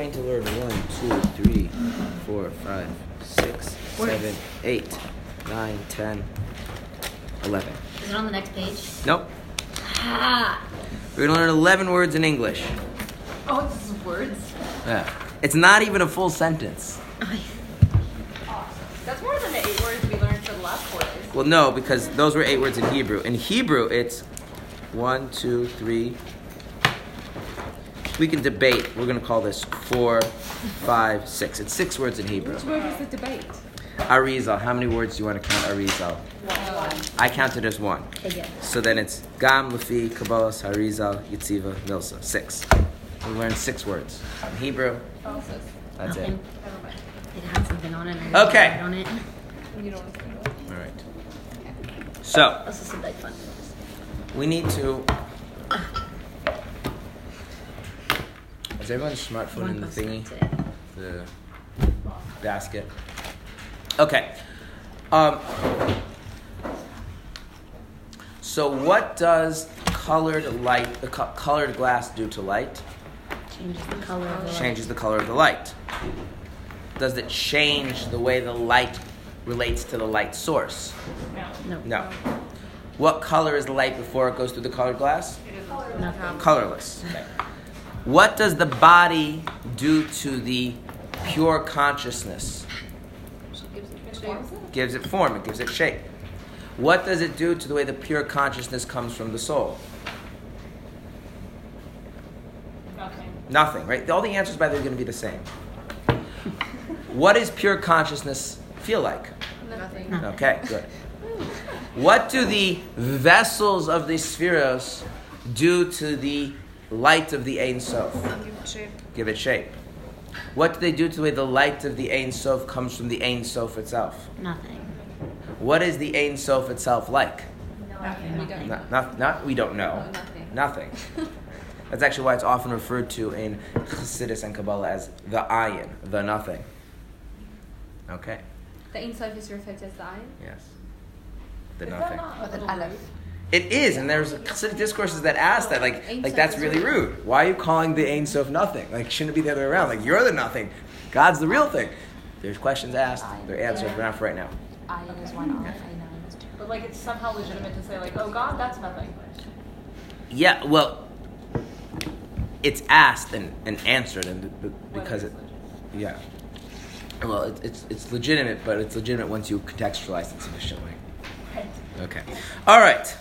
going to learn one, two, three, four, five, six, seven, eight, nine, ten, eleven. Is it on the next page? Nope. Ah. We're gonna learn eleven words in English. Oh, this is words. Yeah. It's not even a full sentence. Awesome. That's more than the eight words we learned for the last four days. Well, no, because those were eight words in Hebrew. In Hebrew, it's one, two, three. We can debate. We're gonna call this four, five, six. It's six words in Hebrew. Which word was the debate? Arizal. How many words do you want to count Arizal? I counted as one. Again. So then it's Gam, Lefi, Kabbalas, Harizal, Yitziva, Milsa. Six. We learned six words. In Hebrew, Oh, that's it. Nothing. Never mind. It had something on it. Okay. didn't On it. You don't want to know. All right. So This is some big fun. we need to. Is everyone's smartphone One in the thingy? The basket. Okay. Um, so what does colored light, the co- colored glass do to light? Changes the color of the light. changes the color of the light. Does it change the way the light relates to the light source? No. No. What color is the light before it goes through the colored glass? Nothing. Colorless. Okay. What does the body do to the pure consciousness? Gives it form, it gives it shape. What does it do to the way the pure consciousness comes from the soul? Nothing. Nothing, right? All the answers, by the way, are going to be the same. What does pure consciousness feel like? Nothing. Okay, good. What do the vessels of the sefiros do to the light of the Ein Sof? Give it shape. What do they do to the way the light of the Ein Sof comes from the Ein Sof itself? Nothing. What is the Ein Sof itself like? Nothing. Nothing. Not, not, not we don't know. Oh, nothing. Nothing. That's actually why it's often referred to in Chassidus and Kabbalah as the ayin, the nothing. Okay. The Ein Sof is referred to as the Ayin? Yes. The Is that nothing. not With an a little aleph. Rude? It is, and there's Hasidic discourses that ask that, like, Ein like that's really rude. rude. Why are you calling the Ein Sof nothing? Like, shouldn't it be the other way around? Like, you're the nothing. God's the real thing. There's questions asked. They're answered. But not for right now. Ayin is one, aleph, ayin is two. But like it's somehow legitimate to say like, oh God, that's nothing. Yeah. Well, it's asked and, and answered, and b- b- because it, yeah. Well, it, it's it's legitimate, but it's legitimate once you contextualize it sufficiently. Okay. All right.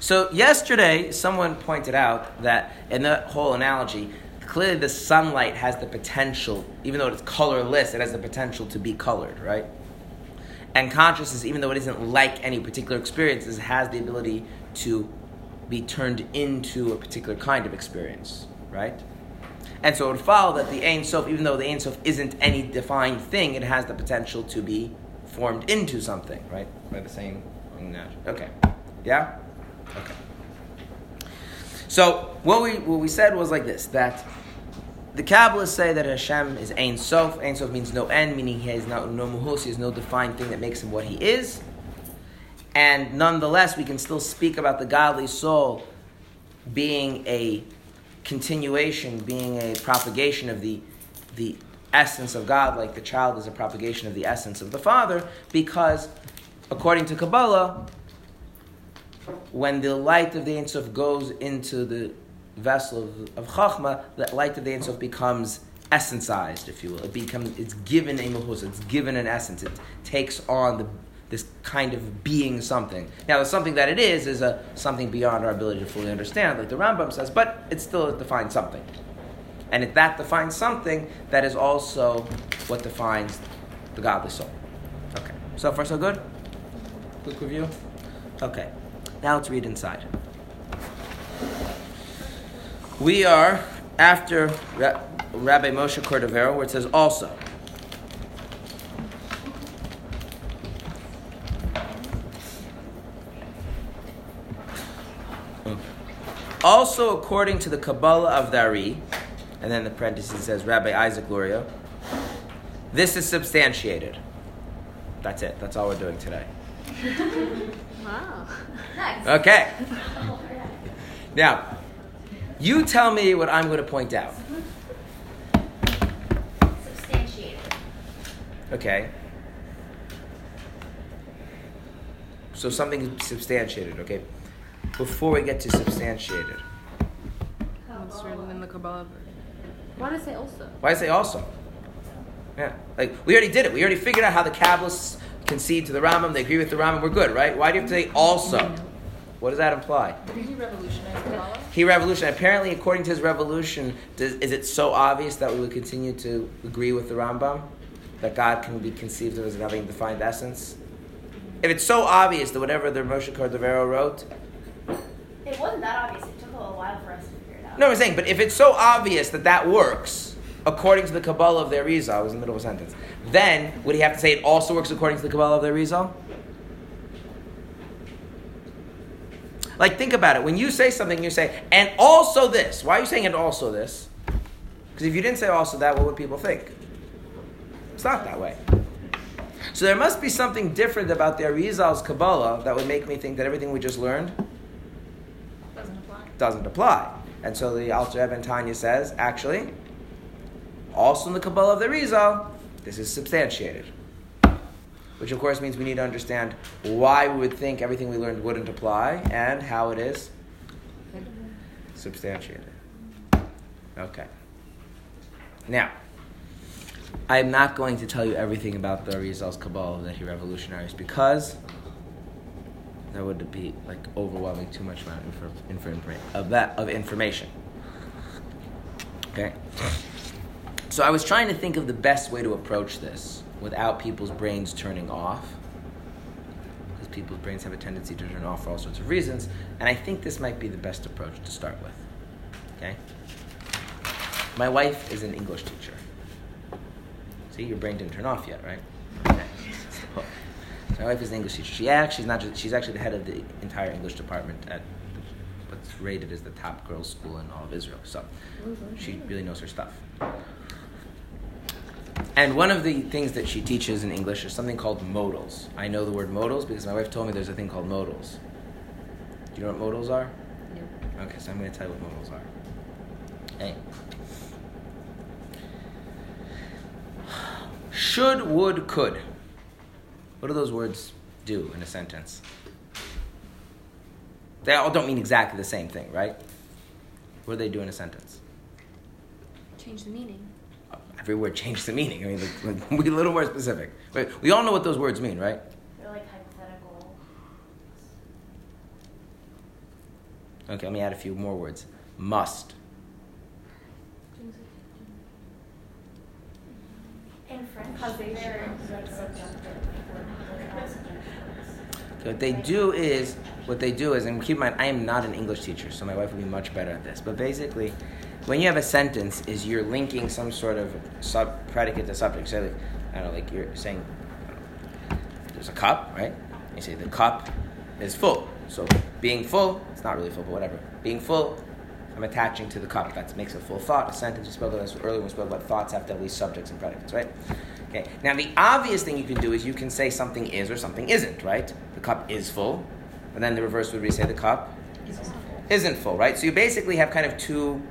So yesterday, someone pointed out that in that whole analogy, clearly the sunlight has the potential, even though it's colorless, it has the potential to be colored, right? And consciousness, even though it isn't like any particular experiences, has the ability to be turned into a particular kind of experience, right? And so it would follow that the Ein Sof, even though the Ein Sof isn't any defined thing, it has the potential to be formed into something, right? By the same analogy. Okay. Yeah? So what we what we said was like this that the Kabbalists say that Hashem is Ein Sof. Ein Sof means no end, meaning he has no, no muhus, he has no defined thing that makes him what he is. And nonetheless, we can still speak about the godly soul being a continuation, being a propagation of the, the essence of God, like the child is a propagation of the essence of the Father, because according to Kabbalah, when the light of the Ein Sof goes into the vessel of, of Chachma, the light of the Ein Sof becomes essenceized, if you will. It becomes, it's given a muhus, it's given an essence. It takes on the, this kind of being something. Now, the something that it is is a something beyond our ability to fully understand, like the Rambam says, but it still defines something. And if that defines something, that is also what defines the godly soul. Okay. So far, so good? Quick review? Okay. Now let's read inside. We are after Rabbi Moshe Cordovero, where it says also. Also, according to the Kabbalah of Dari, and then the parenthesis says Rabbi Isaac Luria, this is substantiated. That's it. That's all we're doing today. Wow. Okay. Now, you tell me what I'm going to point out. Substantiated. Okay. So something is substantiated, okay? Before we get to substantiated, It's written in the Kabbalah. Why did it say also? why did I say also? Yeah, like we already did it. We already figured out how the Kabbalists concede to the Rambam. They agree with the Rambam. We're good, right? Why do you have to say also? What does that imply? Did he revolutionize Kabbalah? He revolutionized. Apparently, according to his revolution, does, is it so obvious that we would continue to agree with the Rambam that God can be conceived of as having defined essence? If it's so obvious that whatever the Moshe Cordovero wrote, It wasn't that obvious. It took a little while for us to figure it out. no, I'm saying, but if it's so obvious that that works according to the Kabbalah of the Arizal, I was in the middle of a sentence, then would he have to say it also works according to the Kabbalah of their Arizal? Like, think about it. When you say something, you say, and also this. Why are you saying and also this? Because if you didn't say also that, what would people think? It's not that way. So there must be something different about the Arizal's Kabbalah that would make me think that everything we just learned Doesn't apply. doesn't apply. And so the Alter Rebbe and Tanya says, actually, also in the Kabbalah of the Arizal, this is substantiated. Which of course means we need to understand why we would think everything we learned wouldn't apply and how it is substantiated. Okay. Now, I'm not going to tell you everything about the Arizal's Kabbalah that he revolutionized because that would be like overwhelming too much amount of, of that of information. Okay. So I was trying to think of the best way to approach this without people's brains turning off. Because people's brains have a tendency to turn off for all sorts of reasons, and I think this might be the best approach to start with. Okay? My wife is an English teacher. See, your brain didn't turn off yet, right? Okay. So, my wife is an English teacher. She actually, not just, she's actually the head of the entire English department at what's rated as the top girls' school in all of Israel. So she really knows her stuff. And one of the things that she teaches in English is something called modals. I know the word modals because my wife told me there's a thing called modals. Do you know what modals are? No. Okay, so I'm going to tell you what modals are. Hey. Should, would, could. What do those words do in a sentence? They all don't mean exactly the same thing, right? What do they do in a sentence? Change the meaning. Every word changes the meaning. I mean, like, like, be a little more specific. But we all know what those words mean, right? They're like hypothetical. Okay, let me add a few more words. Must. In French. Okay, what they do is, what they do is, and keep in mind, I am not an English teacher, so my wife would be much better at this. But basically, when you have a sentence, is you're linking some sort of sub predicate to subject. So, like, I don't know, like you're saying, there's a cup, right? You say the cup is full. So being full, it's not really full, but whatever. Being full, I'm attaching to the cup. That makes a full thought. A sentence we spoke about this earlier. When we spoke about thoughts have to have at least subjects and predicates, right? Okay. Now the obvious thing you can do is you can say something is or something isn't, right? The cup is full, and then the reverse would be say the cup isn't full, right? So you basically have kind of two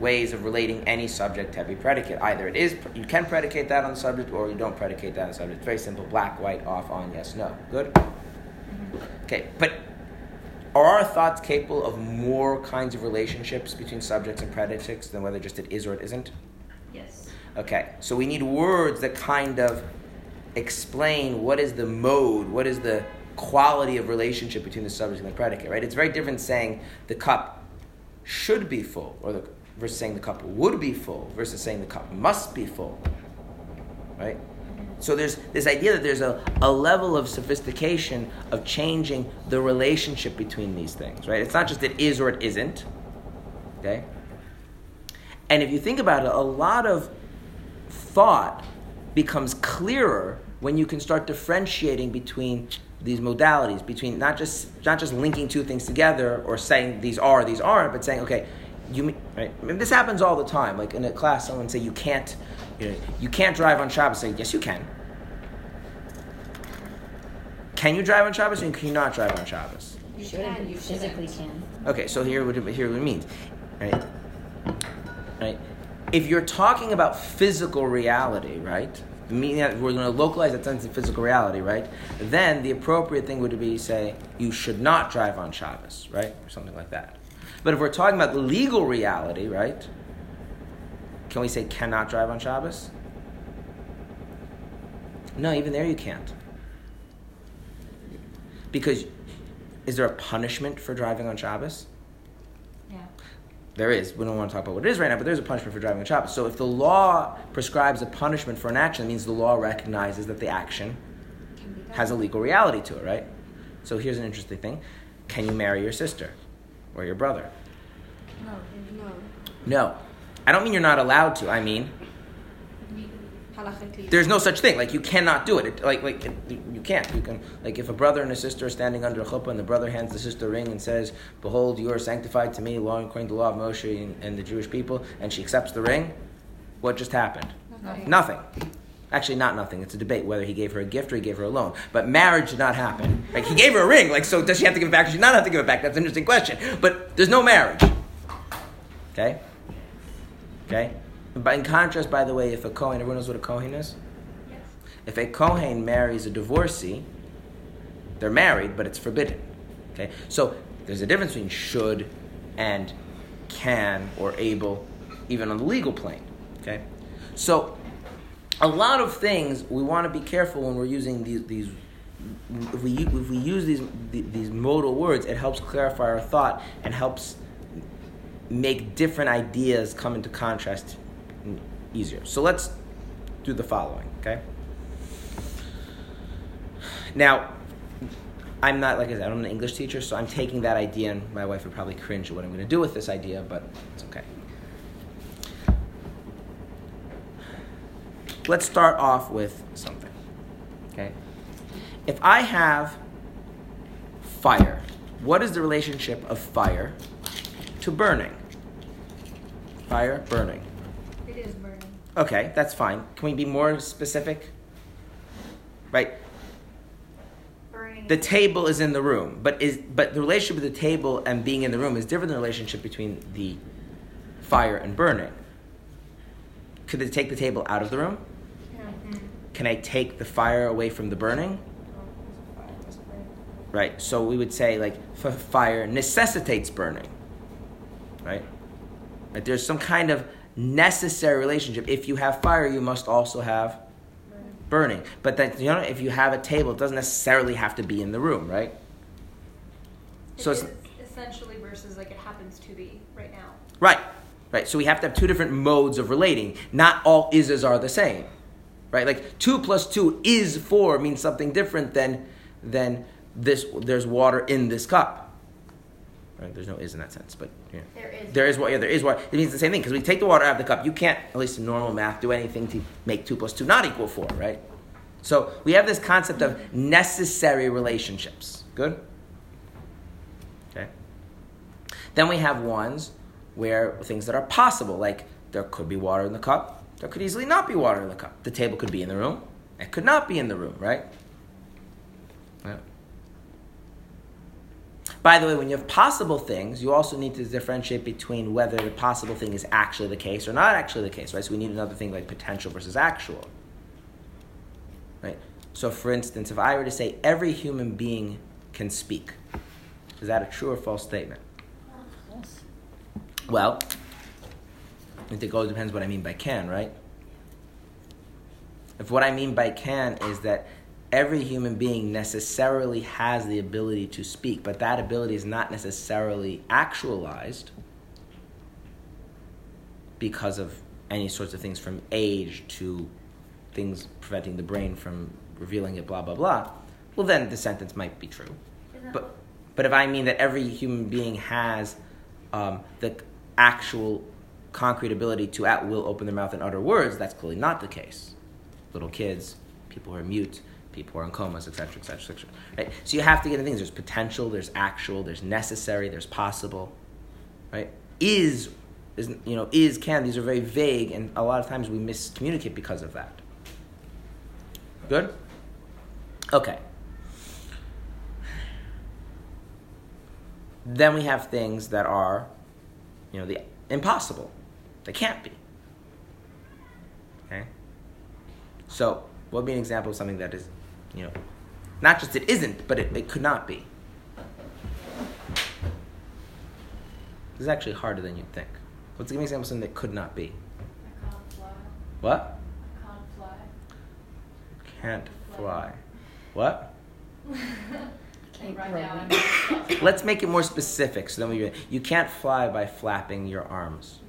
ways of relating any subject to every predicate. Either it is you can predicate that on the subject, or you don't predicate that on the subject. It's very simple: black, white, off, on, yes, no. Good. Mm-hmm. Okay, but are our thoughts capable of more kinds of relationships between subjects and predicates than whether just it is or it isn't? Yes. Okay, so we need words that kind of explain what is the mode, what is the quality of relationship between the subject and the predicate, right? It's very different saying the cup should be full, or the, versus saying the cup would be full, versus saying the cup must be full, right? So there's this idea that there's a, a level of sophistication of changing the relationship between these things, right? It's not just it is or it isn't, okay? And if you think about it, a lot of thought becomes clearer when you can start differentiating between these modalities, between not just not just linking two things together or saying these are, these aren't, but saying, okay, you right? I mean, this happens all the time. Like in a class, someone say you can't, you know, you can't drive on Shabbos. Say yes, you can. Can you drive on Shabbos or can you not drive on Shabbos? You shouldn't. You physically can. Okay, so here what it, here what it means, right? Right. If you're talking about physical reality, right? meaning that we're going to localize that sense of physical reality, right? Then the appropriate thing would be say you should not drive on Shabbos, right, or something like that. But if we're talking about the legal reality, right? Can we say cannot drive on Shabbos? No, even there you can't. Because is there a punishment for driving on Shabbos? Yeah. There is. We don't want to talk about what it is right now, but there's a punishment for driving on Shabbos. So if the law prescribes a punishment for an action, it means the law recognizes that the action Can be done. has a legal reality to it, right? So here's an interesting thing. Can you marry your sister or your brother? No. No. No. I don't mean you're not allowed to. I mean, there's no such thing. Like you cannot do it. it like like it, you can't. You can like if a brother and a sister are standing under a chuppah and the brother hands the sister a ring and says, "Behold, you are sanctified to me, law according to the law of Moshe and, and the Jewish people," and she accepts the ring. What just happened? Nothing. Nothing. Actually, not nothing. It's a debate whether he gave her a gift or he gave her a loan. But marriage did not happen. Like he gave her a ring. Like so, does she have to give it back? Does she not have to give it back? That's an interesting question. But there's no marriage. Okay. Okay. But in contrast, by the way, if a Kohen, everyone knows what a Kohen is. Yes. If a Kohen marries a divorcee, they're married, but it's forbidden. Okay? So there's a difference between should and can or able, even on the legal plane. Okay? So a lot of things we want to be careful when we're using these, these if we, if we use these, these modal words, it helps clarify our thought and helps make different ideas come into contrast easier. So let's do the following, okay? Now, I'm not, like I said, I'm an English teacher, so I'm taking that idea, and my wife would probably cringe at what I'm going to do with this idea, but it's okay. Let's start off with something, okay? If I have fire, what is the relationship of fire to burning? Fire, burning. It is burning. Okay, that's fine. Can we be more specific? Right. Burning. The table is in the room, but is but the relationship of the table and being in the room is different than the relationship between the fire and burning. Could they take the table out of the room? Can I take the fire away from the burning? Right. So we would say like f- fire necessitates burning. Right. Right. There's some kind of necessary relationship. If you have fire, you must also have burning. But that you know, if you have a table, it doesn't necessarily have to be in the room, right? So it's essentially versus like it happens to be right now. right, right. So we have to have two different modes of relating. Not all is's are the same, right? Like two plus two is four means something different than than this. There's water in this cup. Right? There's no is in that sense, but yeah. There is. There is what, yeah, there is what. It means the same thing because we take the water out of the cup. You can't, at least in normal math, do anything to make two plus two not equal four, right? So we have this concept of necessary relationships. Good? Okay. Then we have ones where things that are possible, like there could be water in the cup, there could easily not be water in the cup. The table could be in the room, it could not be in the room, right? Yeah. By the way, when you have possible things, you also need to differentiate between whether the possible thing is actually the case or not actually the case, right? So we need another thing like potential versus actual. Right? So for instance, if I were to say every human being can speak, is that a true or false statement? Yes. Well, I think it all depends what I mean by can, right? If what I mean by can is that every human being necessarily has the ability to speak, but that ability is not necessarily actualized because of any sorts of things from age to things preventing the brain from revealing it, blah, blah, blah, well, then the sentence might be true. But, but if I mean that every human being has um, the actual concrete ability to at will open their mouth and utter words, that's clearly not the case. Little kids, people who are mute, people who are in comas, etc., etc., etc. So you have to get into things. There's potential, there's actual, there's necessary, there's possible. Right? Is is you know is can. These are very vague, and a lot of times we miscommunicate because of that. Good. Okay. Then we have things that are, you know, the impossible. They can't be. Okay? So, what would be an example of something that is, you know, not just it isn't, but it, it could not be? This is actually harder than you'd think. Let's give me an example of something that could not be. I can't fly. What? I can't fly. Can't fly. What? Can't Like run Let's make it more specific. So then we you can't fly by flapping your arms,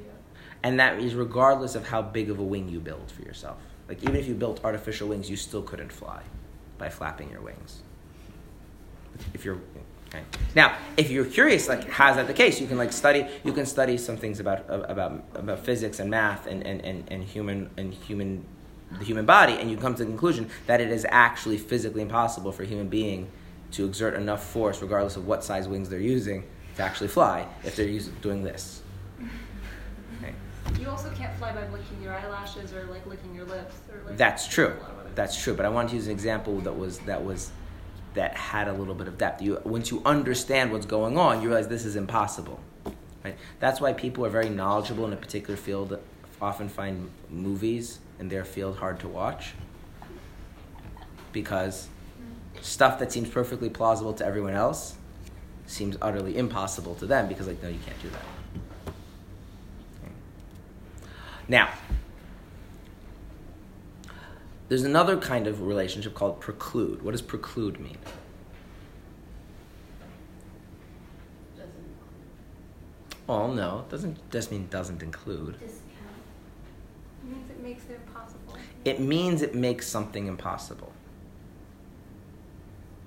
and that is regardless of how big of a wing you build for yourself. Like even if you built artificial wings, you still couldn't fly by flapping your wings. If you're okay. now, if you're curious, like how is that the case? You can like study. You can study some things about about about physics and math and and, and, and human and human the human body, and you come to the conclusion that it is actually physically impossible for a human being to exert enough force, regardless of what size wings they're using, to actually fly if they're doing this. You also can't fly by blinking your eyelashes or like licking your lips or like. That's true. a lot of other That's true. But I wanted to use an example that was that was that had a little bit of depth. You once you understand what's going on, you realize this is impossible. Right? That's why people are very knowledgeable in a particular field often find movies in their field hard to watch because stuff that seems perfectly plausible to everyone else seems utterly impossible to them because like no you can't do that Okay. Now there's another kind of relationship called preclude what does preclude mean Doesn't oh no it doesn't just mean doesn't include discount. It means it makes it impossible. it means it makes something impossible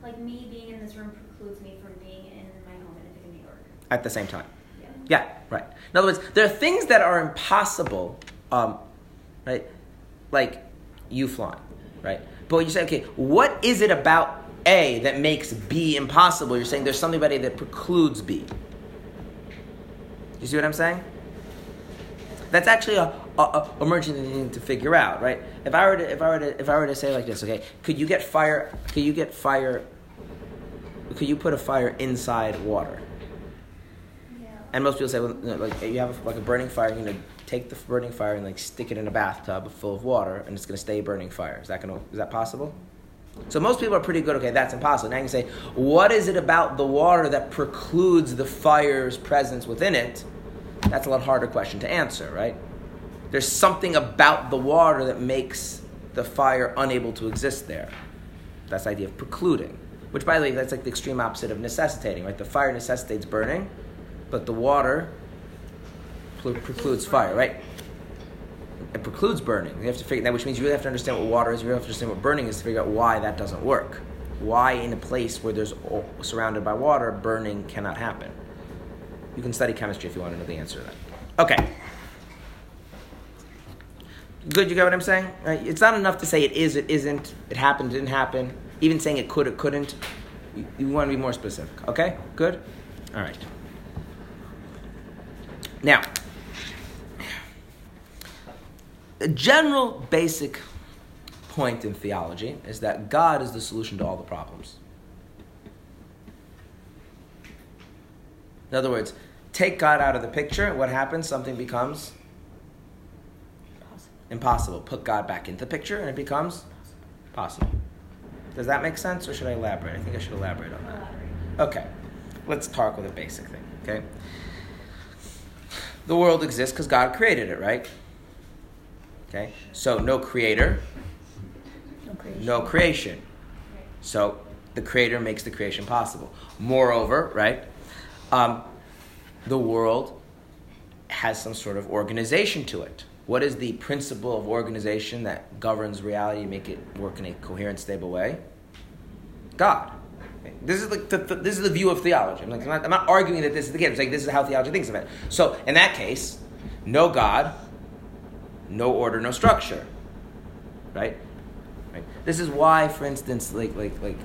Like me being in this room precludes me from being in my home in New York. at the same time Yeah. Yeah, right. In other words, there are things that are impossible, um, right? Like you flying, right? But you say, okay, what is it about A that makes B impossible? You're saying there's something about A that precludes B. You see what I'm saying? That's actually a, a, a emerging thing to figure out, right? If I were to, if I were to, if I were to say like this, okay, could you get fire? Could you get fire? Could you put a fire inside water? Yeah. And most people say, well, you like you have a, like a burning fire, you're gonna take the burning fire and like stick it in a bathtub full of water, and it's gonna stay a burning fire. Is that gonna is that possible? So most people are pretty good. Okay, that's impossible. Now you can say, what is it about the water that precludes the fire's presence within it? That's a lot harder question to answer, right? There's something about the water that makes the fire unable to exist there. That's the idea of precluding. Which, by the way, that's like the extreme opposite of necessitating, right? The fire necessitates burning, but the water precludes fire, right? It precludes burning. You have to figure that, which means you really have to understand what water is. You really have to understand what burning is to figure out why that doesn't work. Why, in a place where there's o- surrounded by water, burning cannot happen. You can study chemistry if you want to know the answer to that. Okay. Good, you get what I'm saying? Right? It's not enough to say it is, it isn't, it happened, didn't happen. Even saying it could, it couldn't. You, you want to be more specific. Okay? Good? All right. Now, a general basic point in theology is that God is the solution to all the problems. In other words, take God out of the picture, what happens? Something becomes impossible. Put God back into the picture, and it becomes possible. Does that make sense, or should I elaborate? I think I should elaborate on that. Okay, let's talk with a basic thing, okay? The world exists because God created it, right? Okay, so no creator, No creation. no creation. So the creator makes the creation possible. Moreover, right, um, the world has some sort of organization to it. What is the principle of organization that governs reality to make it work in a coherent, stable way? God. This is like the, the- this is the view of theology. I'm, like, I'm, not, I'm not arguing that this is the case. I'm saying this is how theology thinks of it. So in that case, no God, no order, no structure. Right? Right? This is why, for instance, like like like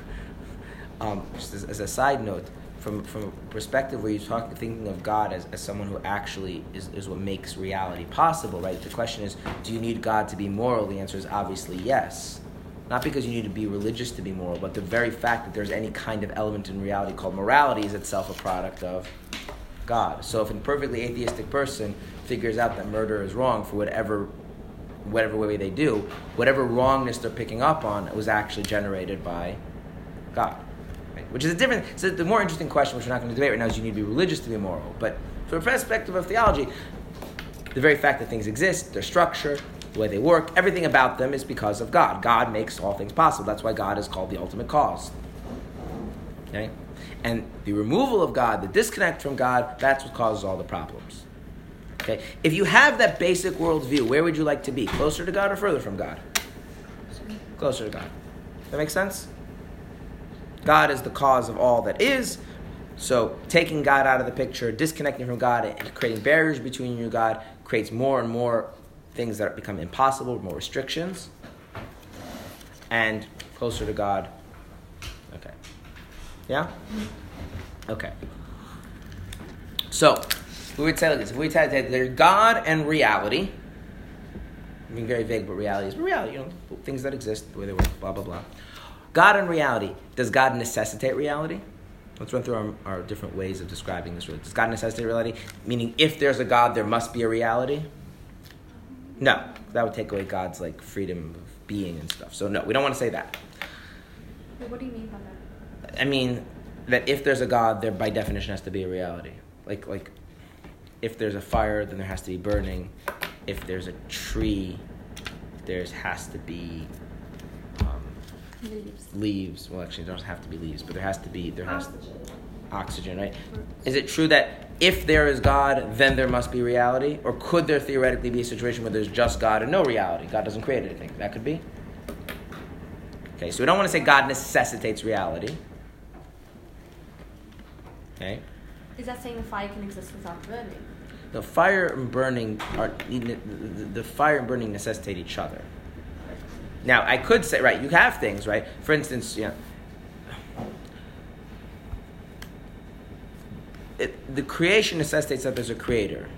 um, just as, as a side note, from from a perspective where you're talking thinking of God as, as someone who actually is, is what makes reality possible, right? The question is, do you need God to be moral? The answer is obviously yes. Not because you need to be religious to be moral, but the very fact that there's any kind of element in reality called morality is itself a product of God. So if a perfectly atheistic person figures out that murder is wrong for whatever whatever way they do, whatever wrongness they're picking up on was actually generated by God. Right? Which is a different, so the more interesting question, which we're not going to debate right now, is you need to be religious to be moral. But from a perspective of theology, the very fact that things exist, their structure, the way they work, everything about them is because of God. God makes all things possible. That's why God is called the ultimate cause. Okay? And the removal of God, the disconnect from God, that's what causes all the problems. Okay? If you have that basic worldview, where would you like to be? Closer to God or further from God? Closer to God. That makes sense? God is the cause of all that is. So taking God out of the picture, disconnecting from God, and creating barriers between you and God creates more and more things that become impossible, more restrictions. And closer to God. Okay. Yeah? Okay. So, we would say like this. If we would say that there's God and reality, I mean, very vague, but reality is reality, you know, things that exist, the way they work, blah, blah, blah. God and reality. Does God necessitate reality? Let's run through our, our different ways of describing this. Does God necessitate reality? Meaning, if there's a God, there must be a reality? No. That would take away God's like freedom of being and stuff. So no, we don't want to say that. What do you mean by that? I mean that if there's a God, there by definition has to be a reality. Like like if there's a fire, then there has to be burning. If there's a tree, there has to be um, Leaves. leaves. Well, actually, there doesn't have to be leaves, but there has to be there has oxygen, right? Is it true that if there is God, then there must be reality, or could there theoretically be a situation where there's just God and no reality? God doesn't create anything. That could be. Okay, so we don't want to say God necessitates reality. Okay. Is that saying the fire can exist without burning? The fire and burning are the, fire and burning necessitate each other. Now, I could say, right, you have things, right? For instance, know, it, the creation necessitates that there's a creator.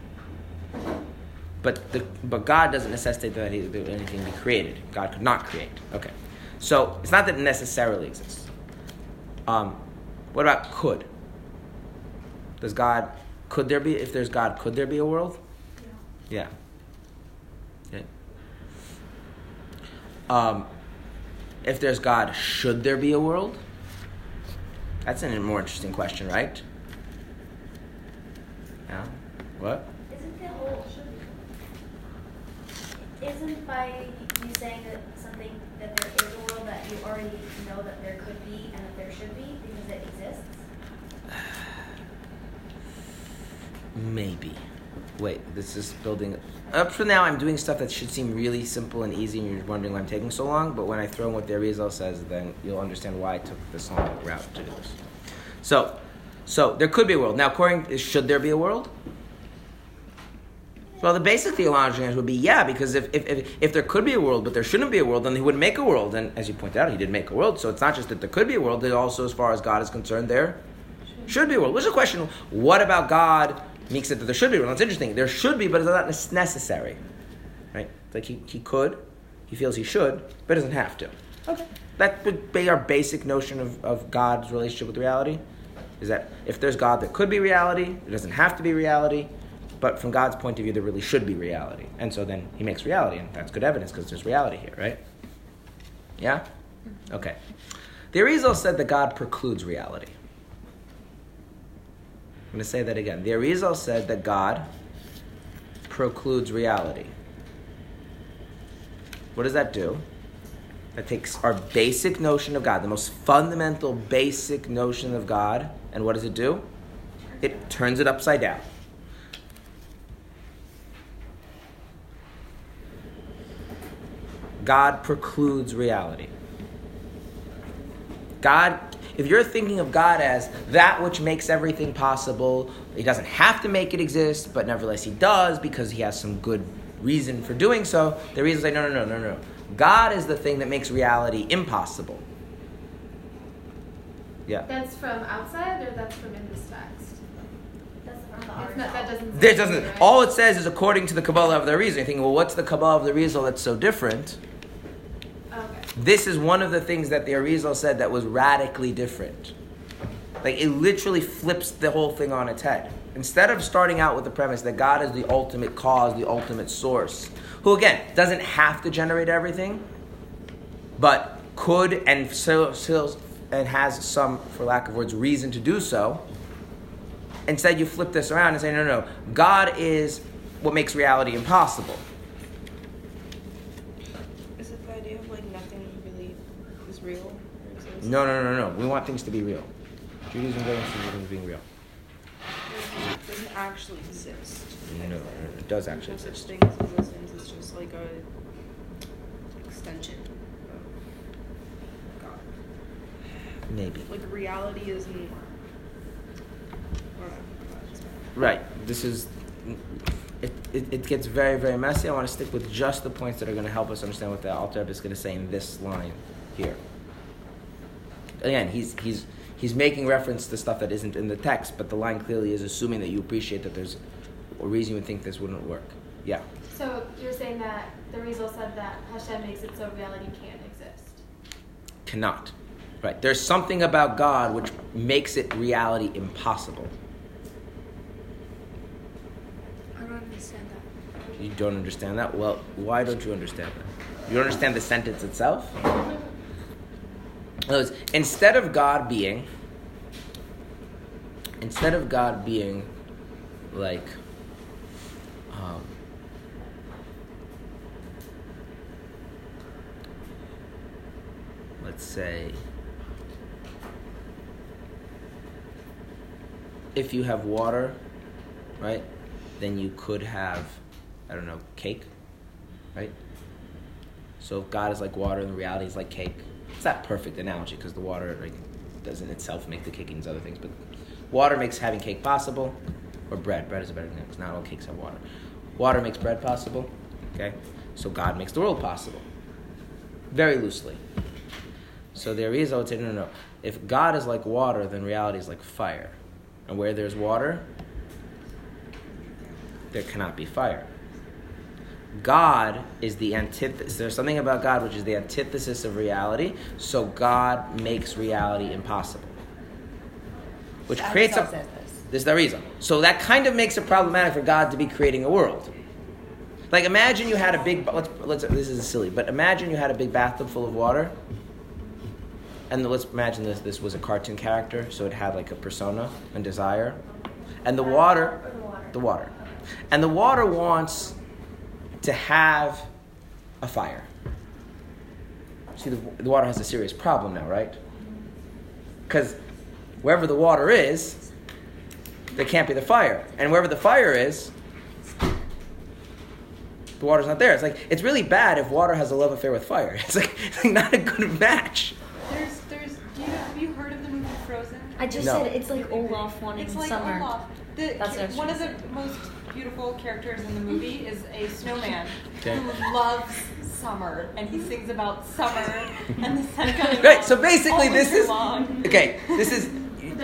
But, the, but God doesn't necessitate that anything be created. God could not create. Okay. So it's not that it necessarily exists. Um, what about could? Does God, could there be, if there's God, could there be a world? Yeah. Okay. Um, if there's God, should there be a world? That's a more interesting question, right? Yeah. What? Isn't the whole isn't by you saying that something that there is a world that you already know that there could be and that there should be because it exists? Maybe. Wait, this is building. Up for now, I'm doing stuff that should seem really simple and easy, and you're wondering why I'm taking so long. But when I throw in what the Arizal says, then you'll understand why I took this long route to do this. So, so there could be a world. Now, according, should there be a world? Well, the basic theological answer would be yeah, because if, if, if, if there could be a world, but there shouldn't be a world, then he wouldn't make a world. And as you pointed out, he did make a world. So it's not just that there could be a world, but also, as far as God is concerned, there should be a world. Which is a question what about God makes it that there should be a world? That's interesting. There should be, but it's not necessary. Right? Like he, he could, he feels he should, but doesn't have to. Okay. That would be our basic notion of, of God's relationship with reality. Is that if there's God, there could be reality. It doesn't have to be reality. But from God's point of view, there really should be reality. And so then he makes reality, and that's good evidence because there's reality here, right? Yeah? Mm-hmm. Okay. The Arizal said that God precludes reality. I'm going to say that again. The Arizal said that God precludes reality. What does that do? That takes our basic notion of God, the most fundamental, basic notion of God, and what does it do? It turns it upside down. God precludes reality. God, if you're thinking of God as that which makes everything possible, He doesn't have to make it exist, but nevertheless He does because He has some good reason for doing so. The Arizal say, no, no, no, no, no. No. God is the thing that makes reality impossible. Yeah. That's from outside or that's from in this text? That's from the It's not, that doesn't. There doesn't. right? All it says is according to the Kabbalah of the Arizal. You're thinking, well, what's the Kabbalah of the reason that's so different? This is one of the things that the Arizal said that was radically different. Like it literally flips the whole thing on its head. instead of starting out with the premise that God is the ultimate cause, the ultimate source, who again doesn't have to generate everything, but could and so, so and has some, for lack of words, reason to do so. Instead, you flip this around and say, no, no, no. God is what makes reality impossible. Is it the idea of like nothing really is real? Or? No, no, no, no, no. We want things to be real. Judaism doesn't see things being real. It doesn't actually exist. No, no, no, it does actually No such exist. thing as existence. It's just like a extension of God. Maybe. Like reality isn't. I don't know. Right. This is. It, it, it gets very, very messy. I want to stick with just the points that are going to help us understand what the Alter Rebbe is going to say in this line here. Again, he's, he's, he's making reference to stuff that isn't in the text, but the line clearly is assuming that you appreciate that there's a reason you would think this wouldn't work. Yeah. So you're saying that the Arizal said that Hashem makes it so reality can't exist. Cannot. Right. There's something about God which makes it reality impossible. I don't understand that. You don't understand that? Well, why don't you understand that? You don't understand the sentence itself? Words, instead of God being, instead of God being like, um, let's say, if you have water, right, then you could have, I don't know, cake, right? So if God is like water and reality is like cake, it's not perfect analogy because the water like, doesn't itself make the cake and other things, but water makes having cake possible, or bread. Bread is a better thing because not all cakes have water. Water makes bread possible, okay? So God makes the world possible. Very loosely. So there is, I would say, no, no, no. If God is like water, then reality is like fire. And where there's water, there cannot be fire. God is the antithesis. There's something about God which is the antithesis of reality. So God makes reality impossible, which creates a. This is the reason. So that kind of makes it problematic for God to be creating a world. Like imagine you had a big. Let's, let's, this is silly, but imagine you had a big bathtub full of water. And let's imagine this. This was a cartoon character, so it had like a persona and desire, and the water, Or the water. the water, and the water wants to have a fire. See, the, the water has a serious problem now, right? Because wherever the water is, there can't be the fire. And wherever the fire is, the water's not there. It's like, it's really bad if water has a love affair with fire. It's like, it's like not a good match. There's, there's. Do you have you heard of the movie Frozen? I just No. said it's like Olaf wanting It's like summer. Olaf. The, That's what one of the most beautiful characters in the movie is a snowman Okay. who loves summer and he sings about summer and the sun coming Right, so basically all this is long. okay. This is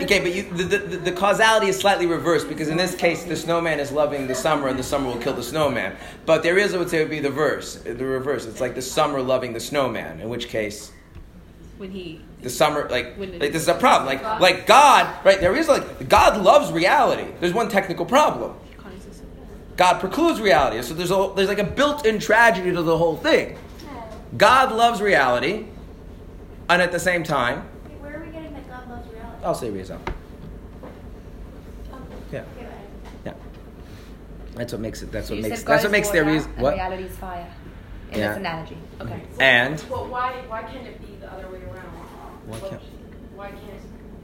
okay, but you, the, the, the causality is slightly reversed because in this case the snowman is loving the summer and the summer will kill the snowman. But there is, I would say, would be the verse, the reverse. It's like the summer loving the snowman. In which case, When he the summer like, When like this is a problem. Like like God, right? There is like God loves reality. There's one technical problem. God precludes reality. So there's a there's like a built-in tragedy to the whole thing. God loves reality, and at the same time, Wait, Where are we getting that God loves reality? I'll say Rizal. Oh, yeah, yeah. That's what makes it. That's So what you makes. said God That's what makes their reason. and What? reality is fire. In Yeah. this analogy. Okay. Mm-hmm. And Well, why, why can't it be the other way around? Why can't- Why can't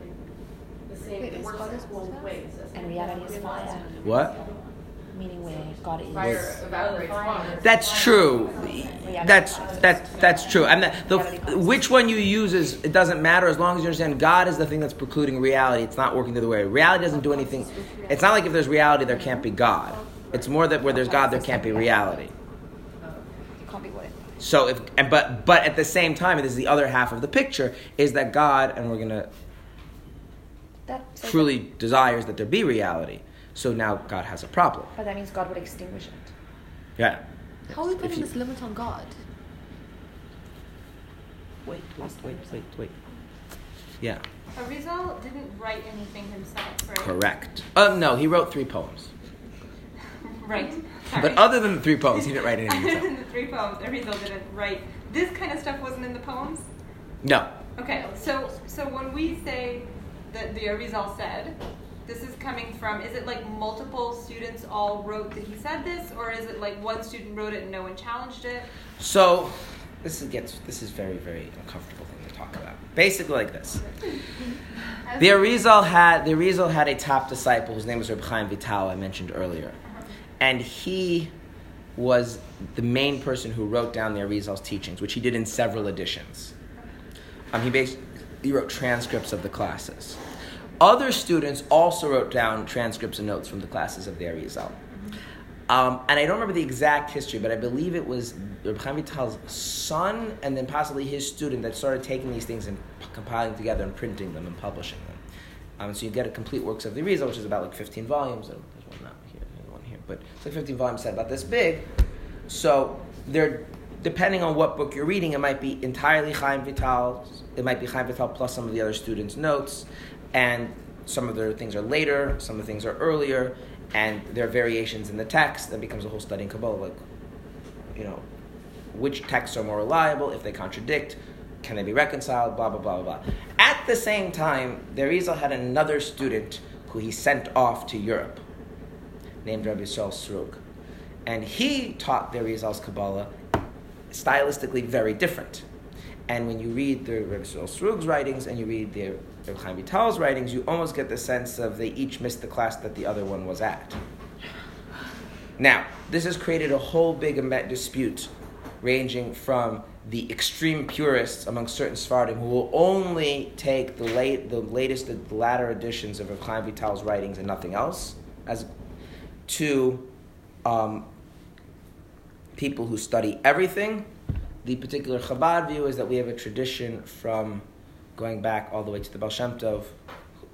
like, the same, Wait, it is works God is both water? ways? And reality is fire. what? Meaning where God is. Fire evaporates water. That's true. That's that's that's true. And the, the which one you use is it doesn't matter as long as you understand God is the thing that's precluding reality. It's not working the other way. Reality doesn't do anything. It's not like if there's reality there can't be God. It's more that where there's God there can't be reality. It can't be what it So if and but but at the same time, and this is the other half of the picture, is that God and we're gonna that says truly desires that there be reality. So now God has a problem. But that means God would extinguish it. Yeah. How are we putting you- this limit on God? Wait, wait, wait, wait, wait. Yeah, Arizal didn't write anything himself, right? correct. Oh no, he wrote three poems. Right. But other than the three poems, he didn't write anything Other himself. than the three poems, Arizal didn't write. This kind of stuff wasn't in the poems. No, Okay, so so when we say that the Arizal said, this is coming from. Is it like multiple students all wrote that he said this, or is it like one student wrote it and no one challenged it? So this is gets this is very very uncomfortable thing to talk about. Basically, like this: the Arizal had the Arizal had a top disciple whose name was Reb Chaim Vital. I mentioned earlier, and he was the main person who wrote down the Arizal's teachings, which he did in several editions. Um, he basically he wrote transcripts of the classes. Other students also wrote down transcripts and notes from the classes of the Arizal. Um, and I don't remember the exact history, but I believe it was Reb Chaim Vital's son and then possibly his student that started taking these things and compiling together and printing them and publishing them. Um, so you get a complete works of the Arizal, which is about like 15 volumes. And there's one not here, there's one here, but it's like 15 volumes about this big. So they're depending on what book you're reading, it might be entirely Chaim Vital. It might be Chaim Vital plus some of the other students' notes, and some of the things are later, some of the things are earlier, and there are variations in the text. That becomes a whole study in Kabbalah, like you know, which texts are more reliable, if they contradict, can they be reconciled, blah blah blah blah blah. At the same time, the Arizal had another student who he sent off to Europe, named Rabbi Yisrael Srug, and he taught the Arizal's Kabbalah stylistically very different. And when you read the Rabbi Yisrael Srug's writings and you read the Rabbi Chaim Vital's writings, you almost get the sense of they each missed the class that the other one was at. Now, this has created a whole big dispute, ranging from the extreme purists among certain Sephardim who will only take the late, the latest, the latter editions of Rabbi Chaim Vital's writings and nothing else, as to um, people who study everything. The particular Chabad view is that we have a tradition from going back all the way to the Baal Shem Tov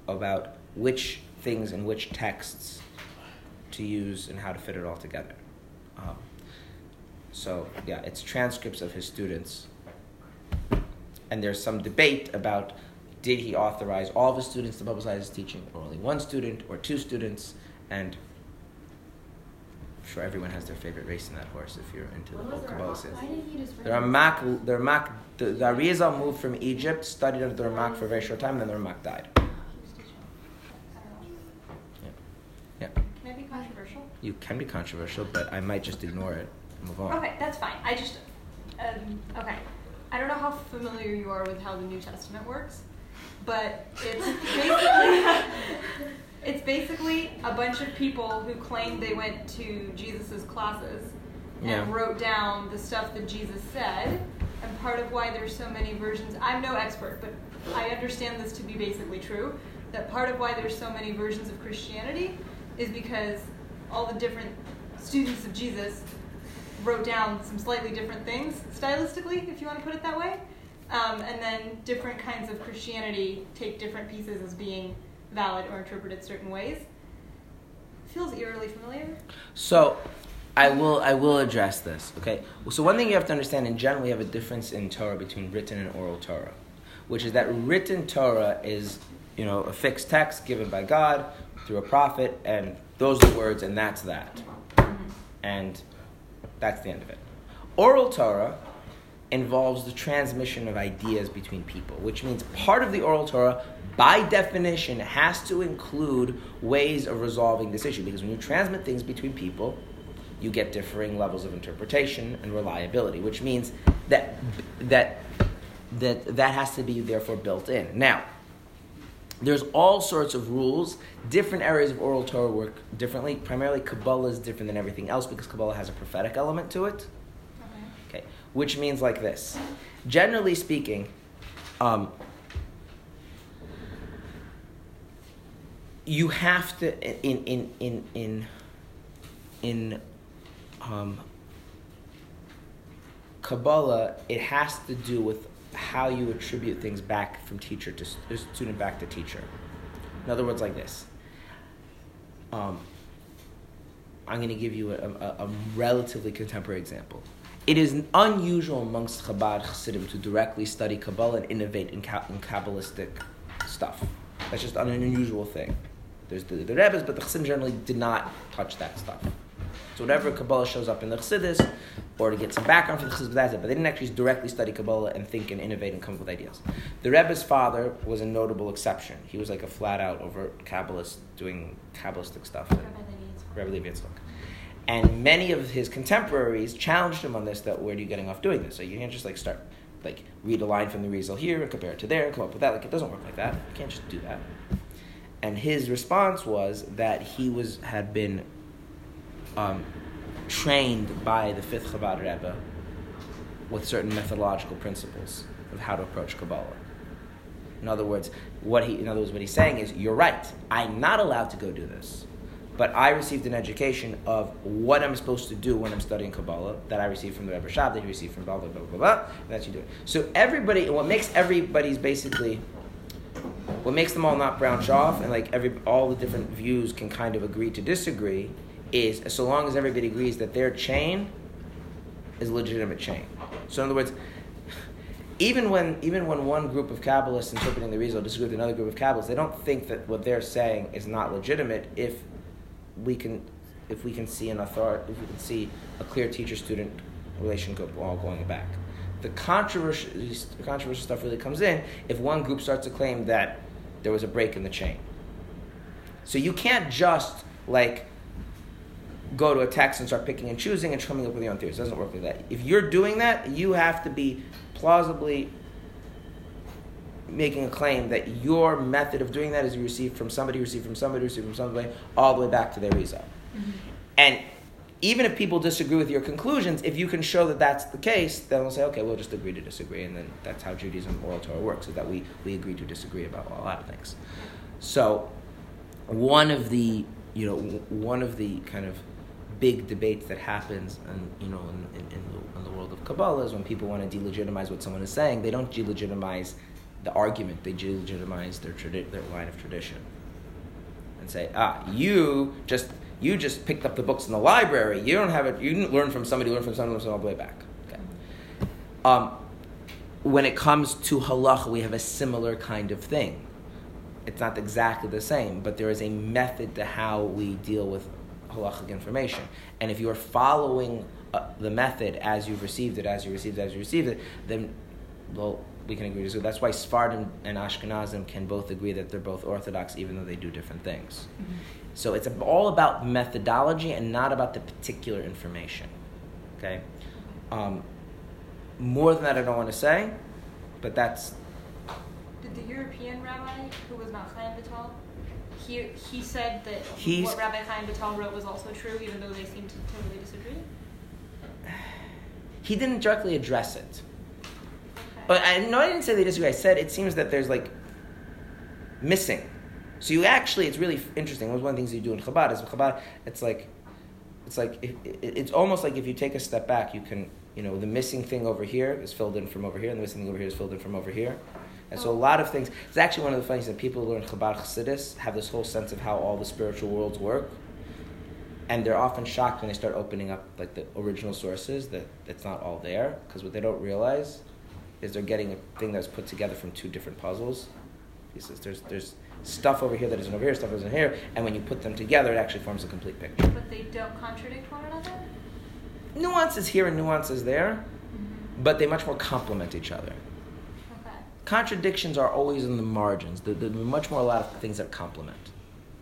about which things and which texts to use and how to fit it all together. Um, so, yeah, it's transcripts of his students. And there's some debate about did he authorize all of his students to publicize his teaching, or only one student, or two students, and sure everyone has their favorite race in that horse if you're into the whole Kabbalah scene. Why didn't he just write The Ramak, the Ramak, the, the Arizal moved from Egypt, studied under the Ramak for a very short time, and then the Ramak died. Yeah. Can I be controversial? You can be controversial, but I might just ignore it and move on. Okay, that's fine. I just, um, okay. I don't know how familiar you are with how the New Testament works, but it's basically it's basically a bunch of people who claim they went to Jesus's classes and Yeah. wrote down the stuff that Jesus said. And part of why there's so many versions, I'm no expert, but I understand this to be basically true. That part of why there's so many versions of Christianity is because all the different students of Jesus wrote down some slightly different things stylistically, if you want to put it that way. Um, and then different kinds of Christianity take different pieces as being valid or interpreted certain ways. Feels eerily familiar. So, I will I will address this. Okay. So one thing you have to understand in general, we have a difference in Torah between written and oral Torah, which is that written Torah is you know a fixed text given by God through a prophet, and those are the words, and that's that, mm-hmm. and that's the end of it. Oral Torah involves the transmission of ideas between people, which means part of the oral Torah, by definition, has to include ways of resolving this issue. Because when you transmit things between people, you get differing levels of interpretation and reliability, which means that that that that has to be therefore built in. Now, there's all sorts of rules. Different areas of oral Torah work differently. Primarily, Kabbalah is different than everything else because Kabbalah has a prophetic element to it. Okay, which means like this. Generally speaking, um, you have to in in in in in um, Kabbalah. It has to do with how you attribute things back from teacher to student back to teacher. In other words, like this. Um, I'm going to give you a, a, a relatively contemporary example. It is unusual amongst Chabad Chassidim to directly study Kabbalah and innovate in, in Kabbalistic stuff. That's just an unusual thing. There's the, the Rebbe's, but the Chassidim generally did not touch that stuff. So whatever Kabbalah shows up in the Chassidus, or to get some background for the Chassidus, that's it. But they didn't actually directly study Kabbalah and think and innovate and come up with ideas. The Rebbe's father was a notable exception. He was like a flat out overt Kabbalist doing Kabbalistic stuff. Rebbe Levi. And many of his contemporaries challenged him on this. That where are you getting off doing this? So you can't just like start like read a line from the Arizal here and compare it to there and come up with that. Like it doesn't work like that. You can't just do that. And his response was that he was had been um, trained by the fifth Chabad Rebbe with certain methodological principles of how to approach Kabbalah. In other words, what he in other words what he's saying is, you're right. I'm not allowed to go do this, but I received an education of what I'm supposed to do when I'm studying Kabbalah that I received from the Rebbe Rashab, that he received from blah blah blah blah blah. That's you do it. So everybody, what makes everybody's basically what makes them all not branch off and like every all the different views can kind of agree to disagree is so long as everybody agrees that their chain is a legitimate chain. So in other words, even when even when one group of Kabbalists interpreting the Arizal disagree with another group of Kabbalists, they don't think that what they're saying is not legitimate if we can if we can see an authority if we can see a clear teacher student relationship all going back. The controversial the controversial stuff really comes in if one group starts to claim that there was a break in the chain. So you can't just like go to a text and start picking and choosing and coming up with your own theories. It doesn't work like that. If you're doing that, you have to be plausibly making a claim that your method of doing that is you received from somebody, received from somebody, received from somebody, all the way back to the Arizal. Mm-hmm. And even if people disagree with your conclusions, if you can show that that's the case, then we'll say, okay, we'll just agree to disagree. And then that's how Judaism oral Torah works, is that we, we agree to disagree about a lot of things. So one of the, you know, one of the kind of big debates that happens, and you know, in, in, in, the, in the world of Kabbalah is when people want to delegitimize what someone is saying. They don't delegitimize the argument; they delegitimize their tradi- their line of tradition, and say, "Ah, you just you just picked up the books in the library. You don't have it. You didn't learn from somebody. Learn from someone. All the way back." Okay. Um, when it comes to halacha, we have a similar kind of thing. It's not exactly the same, but there is a method to how we deal with halachic information. And if you are following uh, the method as you've received it, as you received it, as you received it, then well, we can agree. So that's why Sephardim and Ashkenazim can both agree that they're both Orthodox, even though they do different things. Mm-hmm. So it's all about methodology and not about the particular information. Okay. Um, more than that, I don't want to say, but that's. Did the European rabbi, who was not Chaim Vital, he, he said that He's, what Rabbi Chaim Vital wrote was also true, even though they seem to totally disagree? He didn't directly address it. Okay. But I, no, I didn't say they disagree. I said it seems that there's like missing. So you actually, it's really interesting. It was one of the things you do in Chabad is Chabad. It's like, it's like it, it, it's almost like if you take a step back, you can, you know, the missing thing over here is filled in from over here, and the missing thing over here is filled in from over here. And so a lot of things. It's actually one of the funny things that people who learn Chabad Chassidus have this whole sense of how all the spiritual worlds work, and they're often shocked when they start opening up like the original sources that that's not all there because what they don't realize is they're getting a thing that's put together from two different puzzles. Says there's there's stuff over here that isn't over here, stuff isn't here, and when you put them together, it actually forms a complete picture. But they don't contradict one another. Nuances here and nuances there, mm-hmm. but they much more complement each other contradictions are always in the margins. There, are much more a lot of things that complement.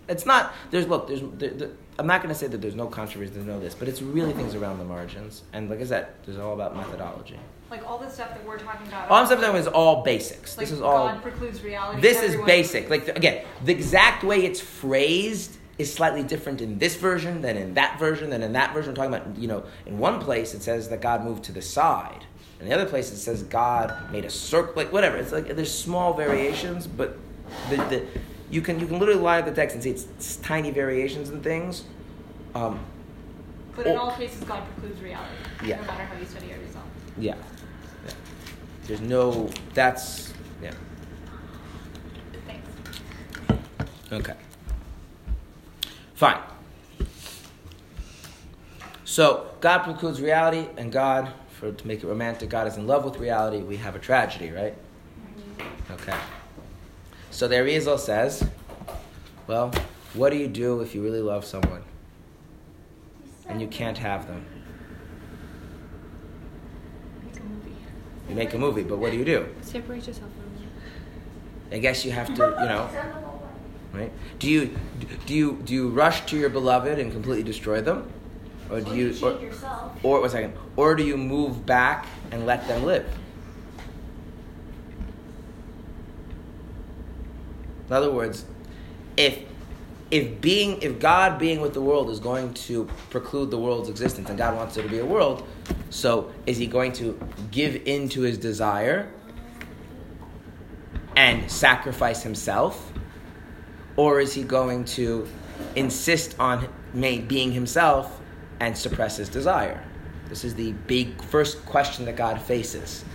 It's not. There's look. There's. There, there, I'm not going to say that there's no controversy. There's no this, but it's really things around the margins. And like I said, there's all about methodology. Like all the stuff that we're talking about. All I'm talking about is all basics. Like this is all. God precludes reality. This is basic. Like again, the exact way it's phrased is slightly different in this version than in that version than in that version. We're talking about you know in one place it says that God moved to the side. In the other place, it says God made a circle, like whatever. It's like there's small variations, but the, the you can you can literally line up the text and see it's, it's tiny variations and things. Um, but in all cases, God precludes reality. Yeah. No matter how you study it yourself. Yeah. yeah. There's no. That's yeah. Thanks. Okay. Fine. So God precludes reality, and God for to make it romantic, God is in love with reality, we have a tragedy, right? Mm-hmm. Okay. So the Arizal says, well, what do you do if you really love someone and you can't have them? Make a movie. You make a movie, but what do you do? Separate yourself from them. I guess you have to, you know, right? Do you do you do you rush to your beloved and completely destroy them, or do Or you, you or, cheat yourself. or one second, or do you move back and let them live? In other words, if if being if God being with the world is going to preclude the world's existence, and God wants there to be a world, so is He going to give in to His desire and sacrifice Himself, or is He going to insist on being Himself and suppress His desire? This is the big first question that God faces.